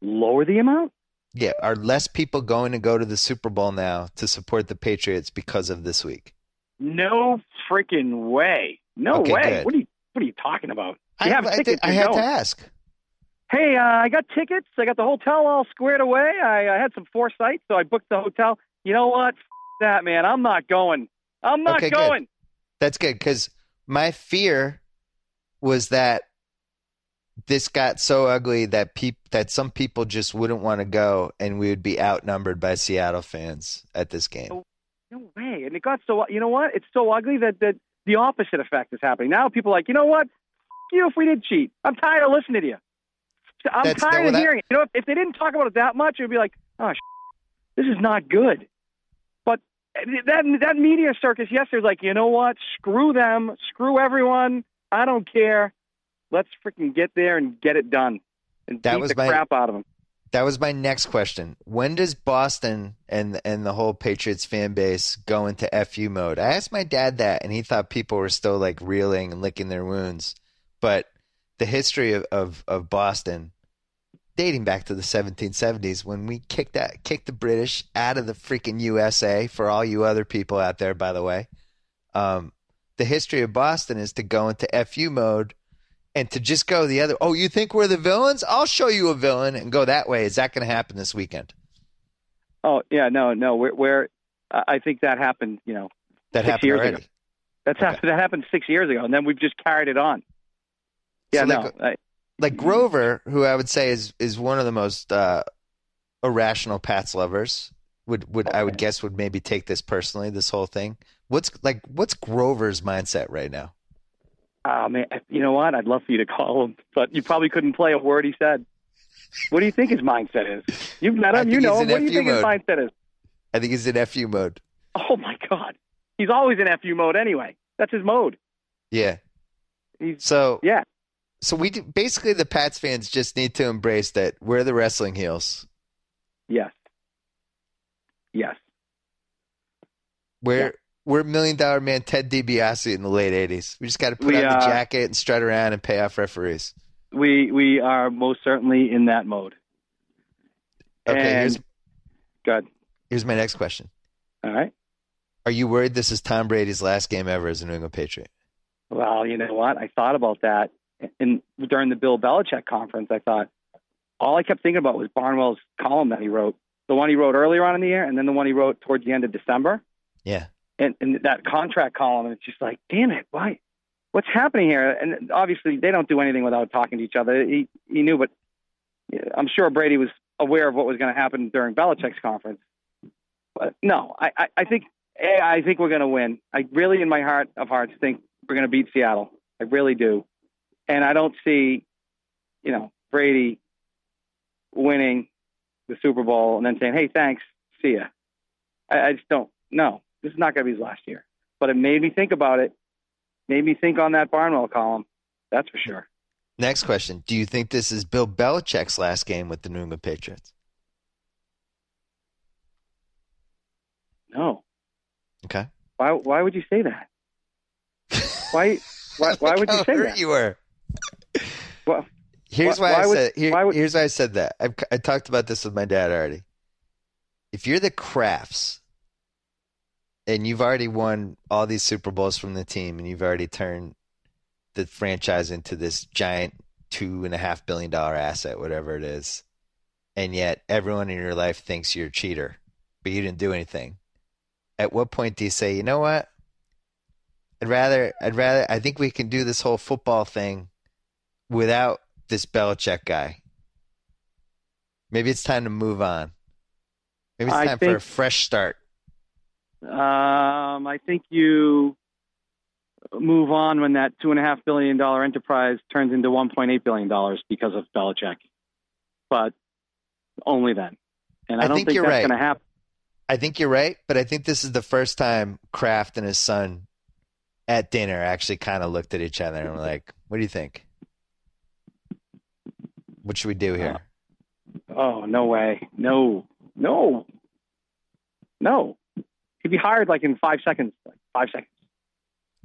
Lower the amount. Yeah, are less people going to go to the Super Bowl now to support the Patriots because of this week? No freaking way. No Okay, way. good. What are you What are you talking about? You I, have I, tickets. I you're had going. to ask. Hey, uh, I got tickets. I got the hotel all squared away. I, I had some foresight, so I booked the hotel. You know what? F- that man, I'm not going. I'm not Okay, good. going. That's good because my fear was that this got so ugly that peop- that some people just wouldn't want to go, and we would be outnumbered by Seattle fans at this game. No way. And it got so. You know what? It's so ugly that that the opposite effect is happening. Now people are like, you know what? F- you if we did cheat. I'm tired of listening to you. I'm That's- tired of that- hearing it. You know, if, if they didn't talk about it that much, it would be like, oh, this is not good. But eh, that that media circus yesterday was like, you know what? Screw them. Screw everyone. I don't care. Let's freaking get there and get it done and That beat was the my- crap out of them. That was my next question. When does Boston and and the whole Patriots fan base go into FU mode? I asked my dad that, and he thought people were still like reeling and licking their wounds. But the history of, of, of Boston, dating back to the 1770s, when we kicked that kicked the British out of the freaking USA. For all you other people out there, by the way, um, the history of Boston is to go into FU mode and to just go the other. Oh, you think we're the villains? I'll show you a villain and go that way. Is that going to happen this weekend? Oh yeah, no, no. We're, we're I think that happened. You know, That Six happened years already. ago. That's Okay. happened. That happened six years ago, and then we've just carried it on. Yeah, So, no. like, I, Like Grover, who I would say is is one of the most uh, irrational Pats lovers. Would would I would guess would maybe take this personally. This whole thing. What's like what's Grover's mindset right now? Oh man, you know what? I'd love for you to call him, but you probably couldn't play a word he said. What do you think his mindset is? You've met him. You know him. What do you think his mindset is? I think he's in FU mode. Oh my God, he's always in fu mode anyway. That's his mode. Yeah. He's So yeah. so we do, basically the Pats fans just need to embrace that we're the wrestling heels. Yes. Yes. We're Yeah. We're Million Dollar Man Ted DiBiase in the late '80s. We just got to put We, on the uh, jacket and strut around and pay off referees. We we are most certainly in that mode. Okay, And- here's Good. here's my next question. All right. Are you worried this is Tom Brady's last game ever as a New England Patriot? Well, you know what? I thought about that, and during the Bill Belichick conference, I thought all I kept thinking about was Barnwell's column that he wrote, the one he wrote earlier on in the year, and then the one he wrote towards the end of December, Yeah. And, that contract column. And it's just like, damn it, why? What's happening here? And obviously, they don't do anything without talking to each other. He he knew, but I'm sure Brady was aware of what was going to happen during Belichick's conference. But no, I, I, I think I think we're going to win. I really, in my heart of hearts, think we're going to beat Seattle. I really do, and I don't see, you know, Brady winning the Super Bowl and then saying, "Hey, thanks, see ya." I, I just don't. No, this is not going to be his last year. But it made me think about it. Made me think on that Barnwell column. That's for sure. Next question: Do you think this is Bill Belichick's last game with the New England Patriots? No. Okay. Why? Why would you say that? Why? Why, why would you say that? You were. Well, Here's Why- why, I would- said. Here, why would- here's why I said that. I've, I talked about this with my dad already. If you're the Krafts, and you've already won all these Super Bowls from the team, and you've already turned the franchise into this giant two and a half billion dollar asset, whatever it is, and yet everyone in your life thinks you're a cheater, but you didn't do anything. At what point do you say, you know what? I'd rather, I'd rather, I think we can do this whole football thing without this Belichick guy. Maybe it's time to move on. Maybe it's time for a fresh start. Um, I think you move on when that two and a half billion dollar enterprise turns into one point eight billion dollars because of Belichick, but only then. And I, I don't think think, you're that's right. going to happen. I think you're right, but I think this is the first time Kraft and his son at dinner actually kind of looked at each other and were like, "What do you think? What should we do here?" Oh no way! No, no, no. He'd be hired like in five seconds. Like five seconds.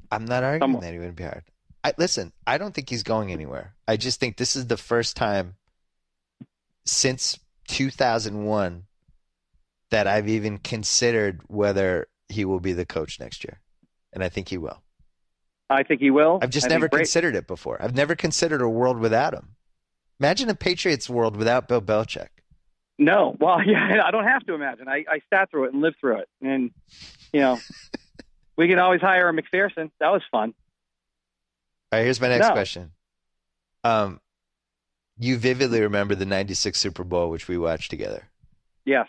I'm not arguing Someone- that he wouldn't be hard. I listen. I don't think he's going anywhere. I just think this is the first time since 2001 that I've even considered whether he will be the coach next year, and I think he will. I think he will. I've just I never considered it before. I've never considered a world without him. Imagine a Patriots world without Bill Belichick. No, well, yeah, I don't have to imagine. I, I sat through it and lived through it, and you know, we can always hire a MacPherson. That was fun. All right, here's my next No. question. Um, you vividly remember the '96 Super Bowl, which we watched together. Yes.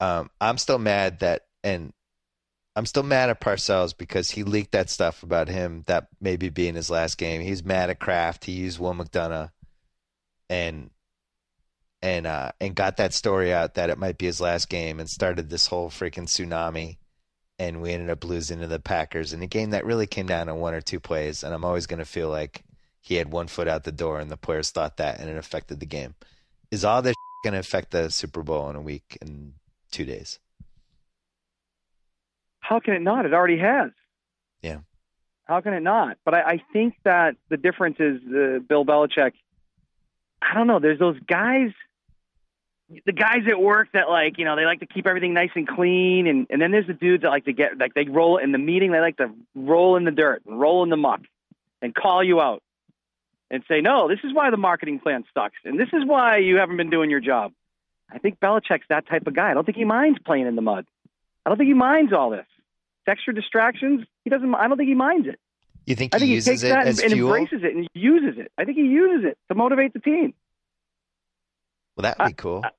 Um, I'm still mad that, and I'm still mad at Parcells because he leaked that stuff about him that maybe being his last game. He's mad at Kraft. He used Will McDonough, and and uh, and got that story out that it might be his last game, and started this whole freaking tsunami. And we ended up losing to the Packers in a game that really came down to one or two plays. And I'm always going to feel like he had one foot out the door, and the players thought that, and it affected the game. Is all this going to affect the Super Bowl in a week and two days? How can it not? It already has. Yeah. How can it not? But I, I think that the difference is uh, Bill Belichick. I don't know. There's those guys, the guys at work that like you know they like to keep everything nice and clean, and and then there's the dudes that like to get like they roll in the meeting. They like to roll in the dirt and roll in the muck, and call you out, and say no. This is why the marketing plan sucks, and this is why you haven't been doing your job. I think Belichick's that type of guy. I don't think he minds playing in the mud. I don't think he minds all this. Extra distractions. He doesn't. I don't think he minds it. You think I he think he uses takes it that as and, and embraces it and uses it. I think he uses it to motivate the team. Well, that'd be cool. I,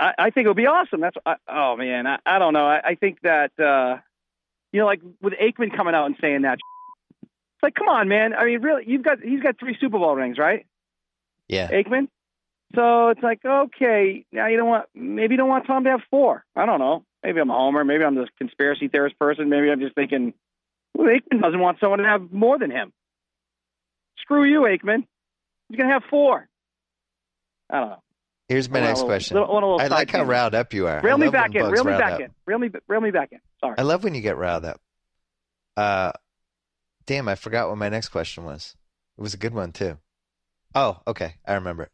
I think it would be awesome. That's I, oh man, I, I don't know. I, I think that uh, you know, like with Aikman coming out and saying that, it's like, come on, man. I mean, really, you've got he's got three Super Bowl rings, right, Yeah. Aikman? So it's like, okay, now you don't want maybe you don't want Tom to have four. I don't know. Maybe I'm a homer. Maybe I'm this conspiracy theorist person. Maybe I'm just thinking, well, Aikman doesn't want someone to have more than him. Screw you, Aikman. He's gonna have four. I don't know. Here's my I want a next question. little- little I like how riled up you are. Reel me back in. Reel me back up. in. Reel me. Me back in. Sorry. I love when you get riled up. Uh, damn, I forgot what my next question was. It was a good one too. Oh, okay, I remember it.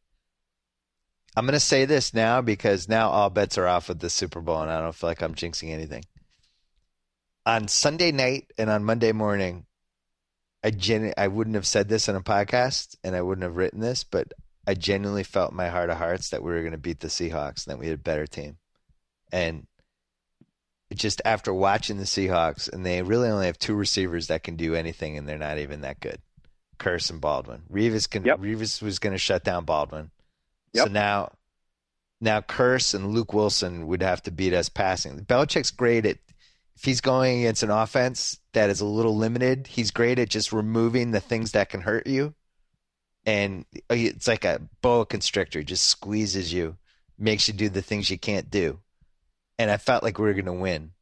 I'm gonna say this now because now all bets are off with the Super Bowl, and I don't feel like I'm jinxing anything. On Sunday night and on Monday morning, I genu- I wouldn't have said this in a podcast, and I wouldn't have written this, but I genuinely felt in my heart of hearts that we were going to beat the Seahawks and that we had a better team. And just after watching the Seahawks, and they really only have two receivers that can do anything, and they're not even that good. Kearse and Baldwin. Revis can. Yep. Revis was going to shut down Baldwin. So now, Now, Kearse and Luke Wilson would have to beat us passing. Belichick's great at if he's going against an offense that is a little limited. He's great at just removing the things that can hurt you, and it's like a boa constrictor. Just squeezes you, makes you do the things you can't do. And I felt like we were going to win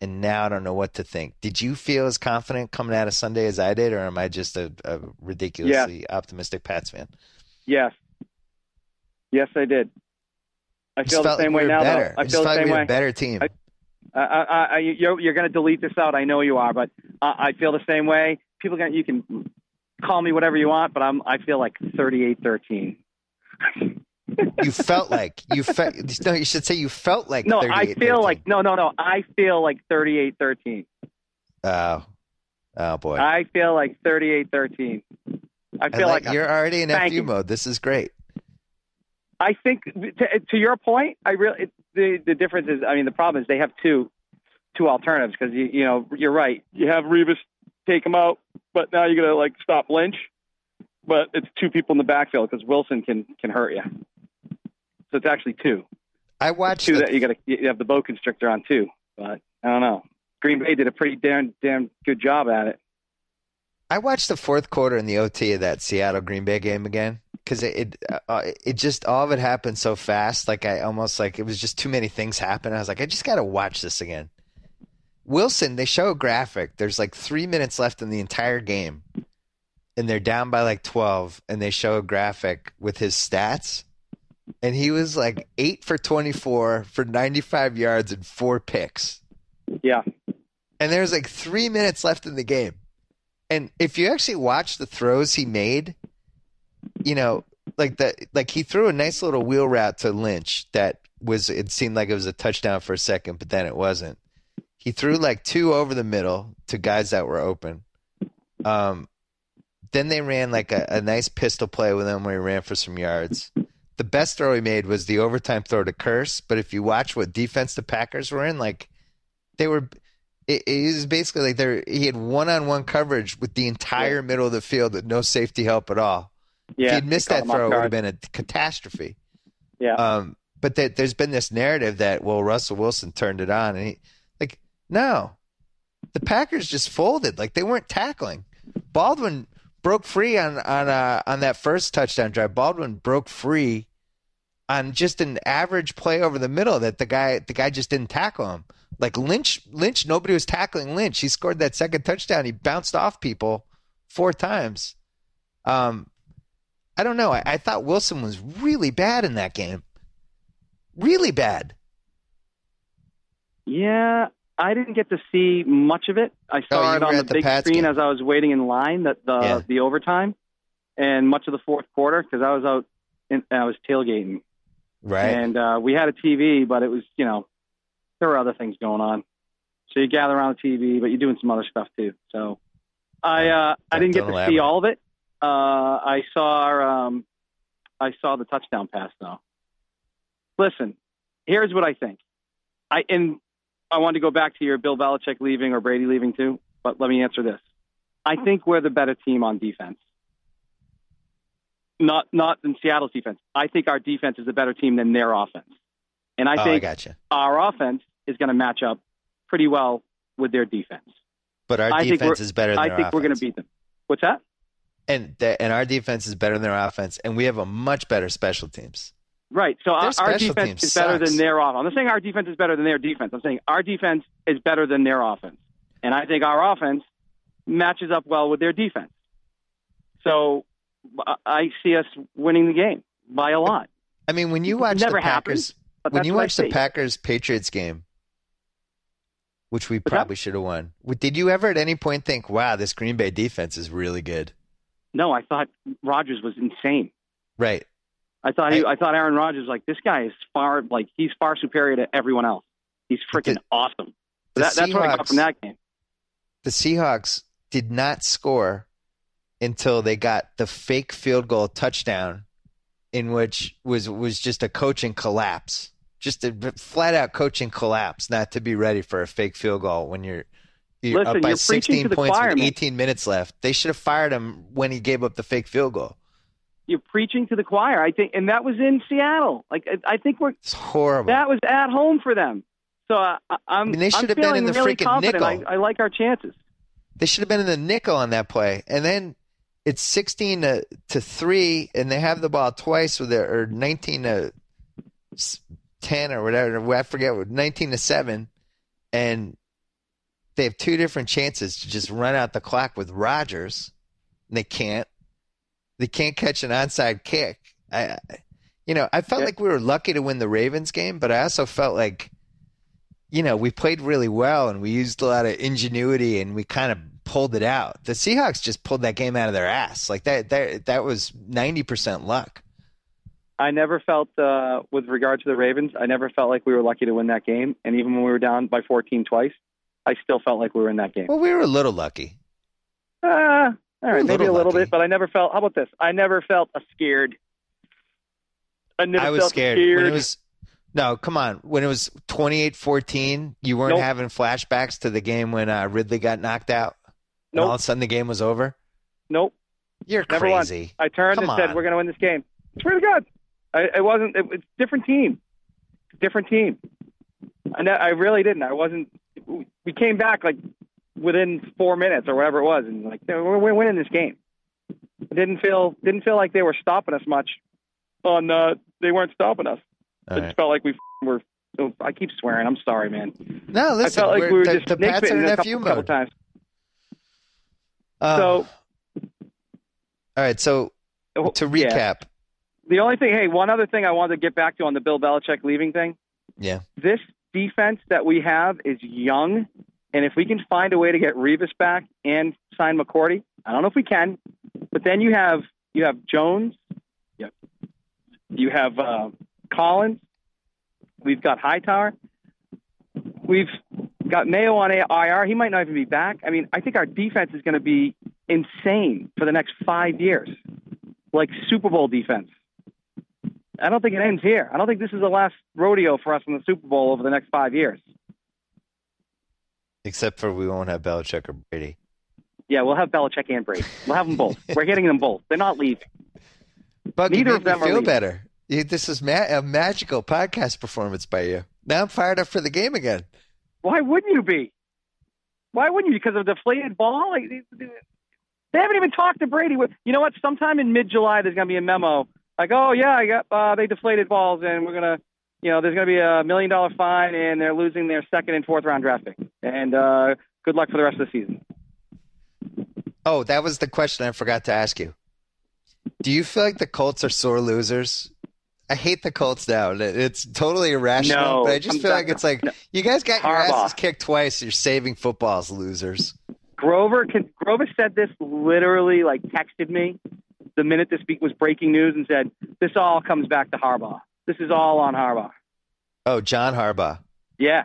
and now I don't know what to think. Did you feel as confident coming out of Sunday as I did, or am I just a, a ridiculously yeah. optimistic Pats fan? Yes, yes, I did. I feel the same like way now. Better. Though. I, I feel the same we way. better team. I, I, I, you're, you're going to delete this out. I know you are, but I feel the same way. People, can you can call me whatever you want, but I'm. I feel like 38-13. you felt like you felt no you should say you felt like no i feel like no no no i feel like 38 13 oh. Oh boy. I feel like 3813 i feel like, like, you're already in fu mode. This is great. I think to, to your point i really the the difference is i mean the problem is they have two two alternatives because you you know you're right. You have Revis take him out but now you're gonna like stop lynch but it's two people in the backfield because Wilson can can hurt you. So it's actually two. I watched two the... that you got to you have the boa constrictor on too, but I don't know. Green Bay did a pretty damn damn good job at it. I watched the fourth quarter in the OT of that Seattle Green Bay game again because it it, uh, it just all of it happened so fast. Like I almost like it was just too many things happen. I was like, I just got to watch this again. Wilson, they show a graphic. There's like three minutes left in the entire game, and they're down by like twelve, and they show a graphic with his stats and he was like eight for 24 for 95 yards and four picks. Yeah. And there's like three minutes left in the game. And if you actually watch the throws he made, you know, like the like he threw a nice little wheel route to Lynch that was it seemed like it was a touchdown for a second, but then it wasn't. He threw like two over the middle to guys that were open. Um, then they ran like a, a nice pistol play with him where he ran for some yards the best throw he made was the overtime throw to Kearse. But if you watch what defense the Packers were in, like they were, it, it was basically like they he had one on one coverage with the entire yeah. middle of the field with no safety help at all. Yeah, if he'd missed that throw, it would have been a catastrophe. Yeah. Um, but that there's been this narrative that well Russell Wilson turned it on, and he no, the Packers just folded like they weren't tackling. Baldwin broke free on on uh, on that first touchdown drive. Baldwin broke free on just an average play over the middle that the guy the guy just didn't tackle him. Like Lynch Lynch nobody was tackling Lynch. He scored that second touchdown. He bounced off people four times. Um I don't know. I, I thought Wilson was really bad in that game. Really bad. Yeah, I didn't get to see much of it. I saw oh, it on the, the big Pats screen game. as I was waiting in line that the yeah. the overtime and much of the fourth quarter because I was out and I was tailgating Right. And uh, we had a TV, but it was, you know, there were other things going on. So you gather around the TV, but you're doing some other stuff too. So I uh, I didn't get to see all of it. Uh, I saw um, I saw the touchdown pass though. Listen, here's what I think. I and I wanted to go back to your Bill Belichick leaving or Brady leaving too, but let me answer this. I think we're the better team on defense not not in Seattle's defense. I think our defense is a better team than their offense, and I oh, think I gotcha. our offense is going to match up pretty well with their defense. But our I defense is better. than I think offense. we're going to beat them. What's that? And the, and our defense is better than their offense, and we have a much better special teams. Right. So our, our defense is better sucks. than their offense. I'm not saying our defense is better than their defense. I'm saying our defense is better than their offense, and I think our offense matches up well with their defense. So I see us winning the game by a lot. I mean, when you watch the Packers, happens, when you watch the Packers Patriots game, which we probably should have won, did you ever at any point think, "Wow, this Green Bay defense is really good"? No, I thought Rodgers was insane. Right. I thought he, I, I thought Aaron Rodgers like this guy is far like he's far superior to everyone else. He's freaking the, awesome. The that, that's what I got from that game. The Seahawks did not score until they got the fake field goal touchdown, in which was was just a coaching collapse, just a flat out coaching collapse, not to be ready for a fake field goal when you're. You're Listen, up by you're 16 points choir, with 18 minutes left. They should have fired him when he gave up the fake field goal. You're preaching to the choir. I think, and that was in Seattle. Like I, I think we're It's horrible. that was at home for them. So I, I- I'm. I mean, they I'm should have been in the really freaking confident. nickel. I, I like our chances. They should have been in the nickel on that play. And then it's 16 to, to 3, and they have the ball twice with it, or 19 to 10 or whatever. I forget, what 19 to 7. And they have two different chances to just run out the clock with Rodgers. And they can't. They can't catch an onside kick. I, you know, I felt Yeah. like we were lucky to win the Ravens game, but I also felt like you know, we played really well and we used a lot of ingenuity and we kind of pulled it out. The Seahawks just pulled that game out of their ass. Like that that that was 90% luck. I never felt, uh, with regard to the Ravens, I never felt like we were lucky to win that game. And even when we were down by 14 twice, I still felt like we were in that game. Well, we were a little lucky. Uh, all right, A maybe a little lucky. bit, but I never felt. How about this? I never felt a scared. I never I was felt scared. When it was No, come on. When it was 28-14, you weren't Nope. having flashbacks to the game when uh, Ridley got knocked out and Nope. all of a sudden the game was over? nope. You're Never crazy. I turned Come and said, on. "We're going to win this game." Swear to God, I, it wasn't. It, it's different team. Different team. And I, I really didn't. I wasn't. We came back like within four minutes or whatever it was, and like we're, we're winning this game. I didn't feel didn't feel like they were stopping us much. On uh, they weren't stopping us. All it right. just felt like we were. oh, I keep swearing. I'm sorry, man. No, listen. I felt like we're- we were the, just the snake Pats bitten are in a FU couple, couple times. Uh, So all right, so to yeah. recap, The only thing, hey, one other thing I wanted to get back to on the Bill Belichick leaving thing. yeah. This defense that we have is young, and if we can find a way to get Revis back and sign McCourty, I don't know if we can, but then you have you have Jones, yep, you have uh, Collins, we've got Hightower, we've got Mayo on IR. He might not even be back. I mean, I think our defense is going to be insane for the next five years, like Super Bowl defense. I don't think it ends here. I don't think this is the last rodeo for us in the Super Bowl over the next five years. Except for we won't have Belichick or Brady. Yeah, we'll have Belichick and Brady. We'll have them both. We're getting them both. They're not leaving. But Neither of them feel leaving. better. This is ma- a magical podcast performance by you. Now I'm fired up for the game again. Why wouldn't you be? Why wouldn't you? Because of a deflated ball? Like, they- haven't even talked to Brady. With, you know what? Sometime in mid-July, there's going to be a memo like, "Oh yeah, I got uh, they deflated balls, and we're gonna, you know, there's going to be a million dollar fine, and they're losing their second and fourth round draft pick. And uh, good luck for the rest of the season." Oh, that was the question I forgot to ask you. Do you feel like the Colts are sore losers? I hate the Colts now. It's totally irrational, No, but I just I'm feel not- like it's like no. you guys got your Harbaugh. asses kicked twice. You're saving footballs, losers. Grover can, Grover said this literally like texted me the minute this week was breaking news and said this all comes back to Harbaugh. This is all on Harbaugh. Oh, John Harbaugh. Yeah,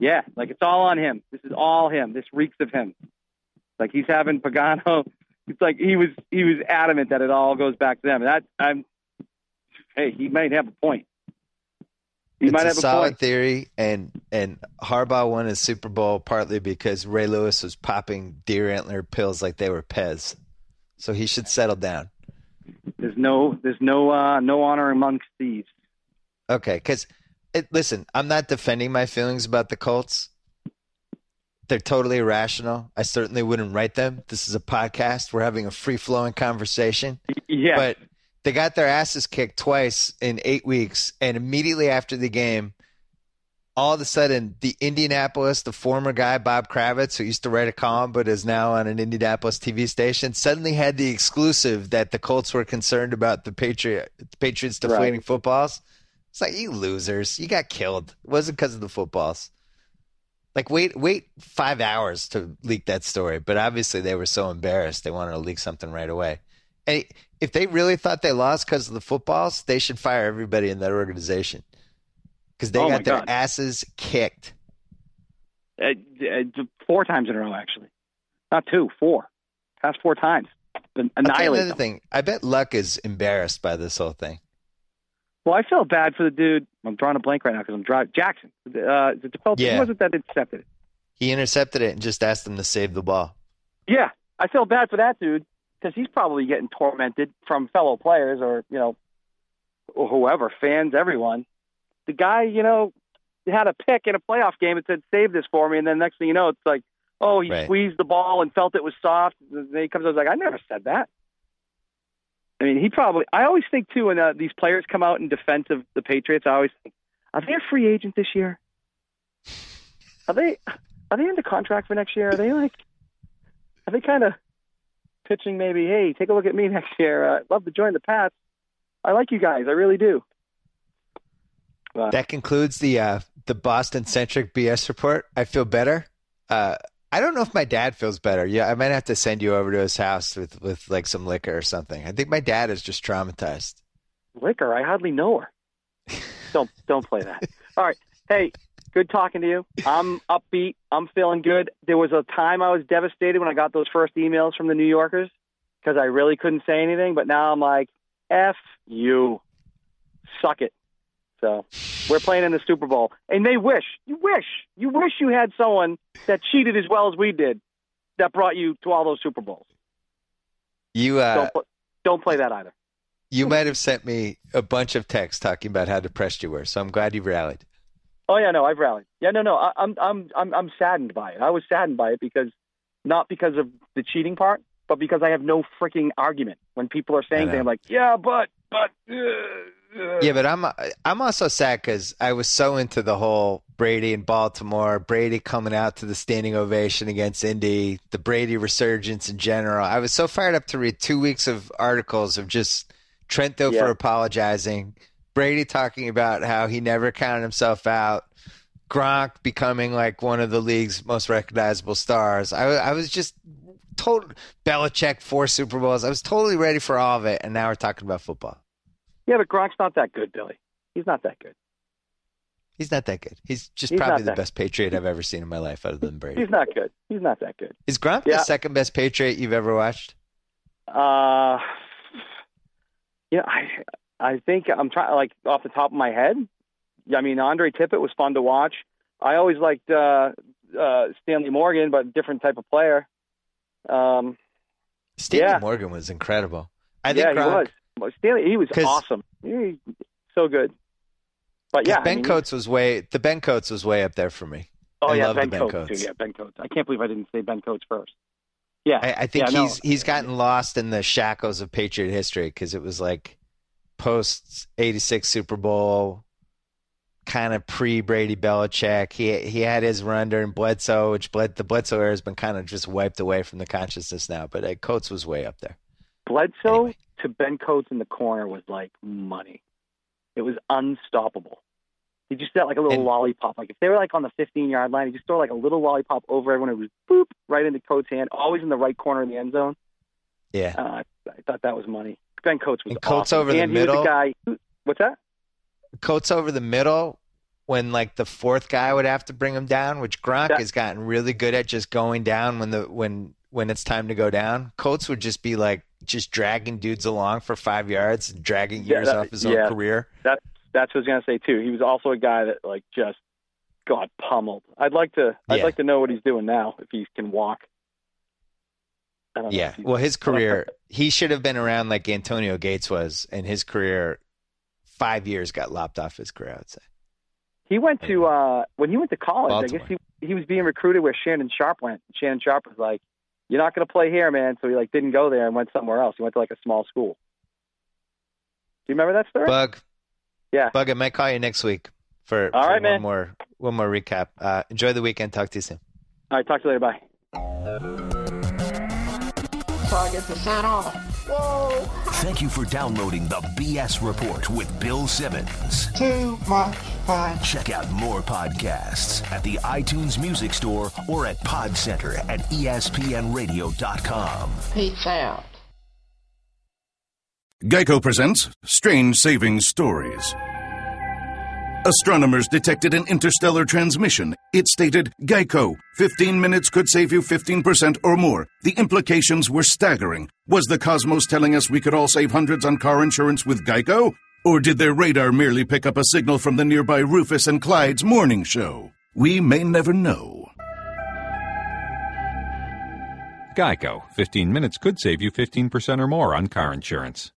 yeah, like it's all on him. This is all him. This reeks of him. Like he's having Pagano. It's like he was he was adamant that it all goes back to them. That I'm. Hey, he might have a point. He it's might have a solid point. theory, and and Harbaugh won his Super Bowl partly because Ray Lewis was popping deer antler pills like they were Pez, so he should settle down. There's no there's no uh, no honor amongst thieves. Okay, because listen, I'm not defending my feelings about the Colts. They're totally irrational. I certainly wouldn't write them. This is a podcast. We're having a free flowing conversation. Yeah, But they got their asses kicked twice in eight weeks, and immediately after the game, all of a sudden, the Indianapolis, the former guy Bob Kravitz, who used to write a column but is now on an Indianapolis TV station, suddenly had the exclusive that the Colts were concerned about the Patriot Patriots deflating footballs. It's like you losers, you got killed. It wasn't because of the footballs. Like wait, wait five hours to leak that story, but obviously they were so embarrassed they wanted to leak something right away. And if they really thought they lost because of the footballs, they should fire everybody in that organization because they Oh, got their God. asses kicked. uh, uh, four times in a row actually, not two, four, past four times. An- I'll tell you Annihilate another them. thing. I bet Luck is embarrassed by this whole thing. Well, I feel bad for the dude. I'm drawing a blank right now because I'm driving. Jackson. Uh, the default. Yeah. Who was it that intercepted it? He intercepted it and just asked them to save the ball. Yeah, I feel bad for that dude because he's probably getting tormented from fellow players or you know, or whoever, fans, everyone. The guy, you know, had a pick in a playoff game and said, "Save this for me," and then next thing you know, it's like, oh, he Right. squeezed the ball and felt it was soft. And then he comes out like, "I never said that." I mean, he probably. I always think too when uh, these players come out in defense of the Patriots. I always think, are they a free agent this year? Are they? Are they under contract for next year? Are they like? Are they kind of pitching maybe? Hey, take a look at me next year. Uh, I'd love to join the Pats. I like you guys. I really do. But, That concludes the uh, the Boston centric BS report. I feel better. Uh, I don't know if my dad feels better. Yeah, I might have to send you over to his house with with like some liquor or something. I think my dad is just traumatized. liquor. I hardly know her. don't don't play that. All right. Hey, good talking to you. I'm upbeat. I'm feeling good. There was a time I was devastated when I got those first emails from the New Yorkers because I really couldn't say anything. But now I'm like, f you, suck it. So we're playing in the Super Bowl, and they wish you wish you wish you had someone that cheated as well as we did that brought you to all those Super Bowls. You uh, Don't pl- don't play that either. you might have sent me a bunch of texts talking about how depressed you were. So I'm glad you rallied. Oh yeah, no, I've rallied. Yeah, no, no, I, I'm, I'm, I'm, I'm saddened by it. I was saddened by it because not because of the cheating part, but because I have no freaking argument when people are saying things I'm like, yeah, but, but, uh. Yeah, but I'm I'm also sad because I was so into the whole Brady in Baltimore, Brady coming out to the standing ovation against Indy, the Brady resurgence in general. I was so fired up to read two weeks of articles of just Trento Yeah. for apologizing, Brady talking about how he never counted himself out, Gronk becoming like one of the league's most recognizable stars. I, I was just total Belichick four Super Bowls. I was totally ready for all of it, and now we're talking about football. Yeah, but Gronk's not that good, Billy. He's not that good. He's not that good. He's just He's probably the best Patriot I've ever seen in my life, other than Brady. He's not good. He's not that good. Is Gronk Yeah. the second best Patriot you've ever watched? Uh, yeah, I, I think I'm trying like off the top of my head. I mean, Andre Tippett was fun to watch. I always liked uh, uh, Stanley Morgan, but different type of player. Um, Stanley Yeah. Morgan was incredible. I think yeah, Gronk, he was. Well, Stanley, he was awesome. He, so good. But yeah, I Ben mean, Coates was way the Ben Coates was way up there for me. Oh I yeah, love Ben, Ben Coates, Coates. too. Yeah, Ben Coates. I can't believe I didn't say Ben Coates first. Yeah, I, I think Yeah, no. he's he's gotten lost in the shackles of Patriot history because it was like post '86 Super Bowl, kind of pre Brady Belichick. He he had his run during Bledsoe, which Bled, the Bledsoe era has been kind of just wiped away from the consciousness now. But uh, Coates was way up there. Bledsoe Anyway. to Ben Coates in the corner was like money. It was unstoppable. He just got like a little And- lollipop. Like if they were like on the 15 yard line, he just throw like a little lollipop over everyone. It was boop right into Coates' hand, always in the right corner of the end zone. Yeah. Uh, I thought that was money. Ben Coates was And Coates awesome. over the and he was middle? a guy. Who, what's that? Coates over the middle when like the fourth guy would have to bring him down, which Gronk That- has gotten really good at just going down when the when when it's time to go down. Coates would just be like just dragging dudes along for five yards, and dragging Yeah, years that- off his own career. That's that's what I was gonna say too. He was also a guy that like just got pummeled. I'd like to I'd Yeah. like to know what he's doing now if he can walk. I don't know Yeah. Well, his career, he should have been around like Antonio Gates was, and his career, five years got lopped off his career. I would say. He went to uh when he went to college. I guess he he was being recruited where Shannon Sharpe went. Shannon Sharpe was like, "You're not going to play here, man." So he like didn't go there and went somewhere else. He went to like a small school. Do you remember that story? Bug. Yeah. Bug. I might call you next week for, All for right, one man. more one more recap. Uh, enjoy the weekend. Talk to you soon. All right, talk to you later. Bye. So I get off. Whoa! Thank you for downloading the BS Report with Bill Simmons. Too much fun. Check out more podcasts at the iTunes Music Store or at Podcenter at espnradio.com. Peace out. Geico presents Strange Savings Stories. Astronomers detected an interstellar transmission. It stated, Geico, 15 minutes could save you 15% or more. The implications were staggering. Was the cosmos telling us we could all save hundreds on car insurance with Geico? Or did their radar merely pick up a signal from the nearby Rufus and Clyde's morning show? We may never know. Geico. 15 minutes could save you 15% or more on car insurance.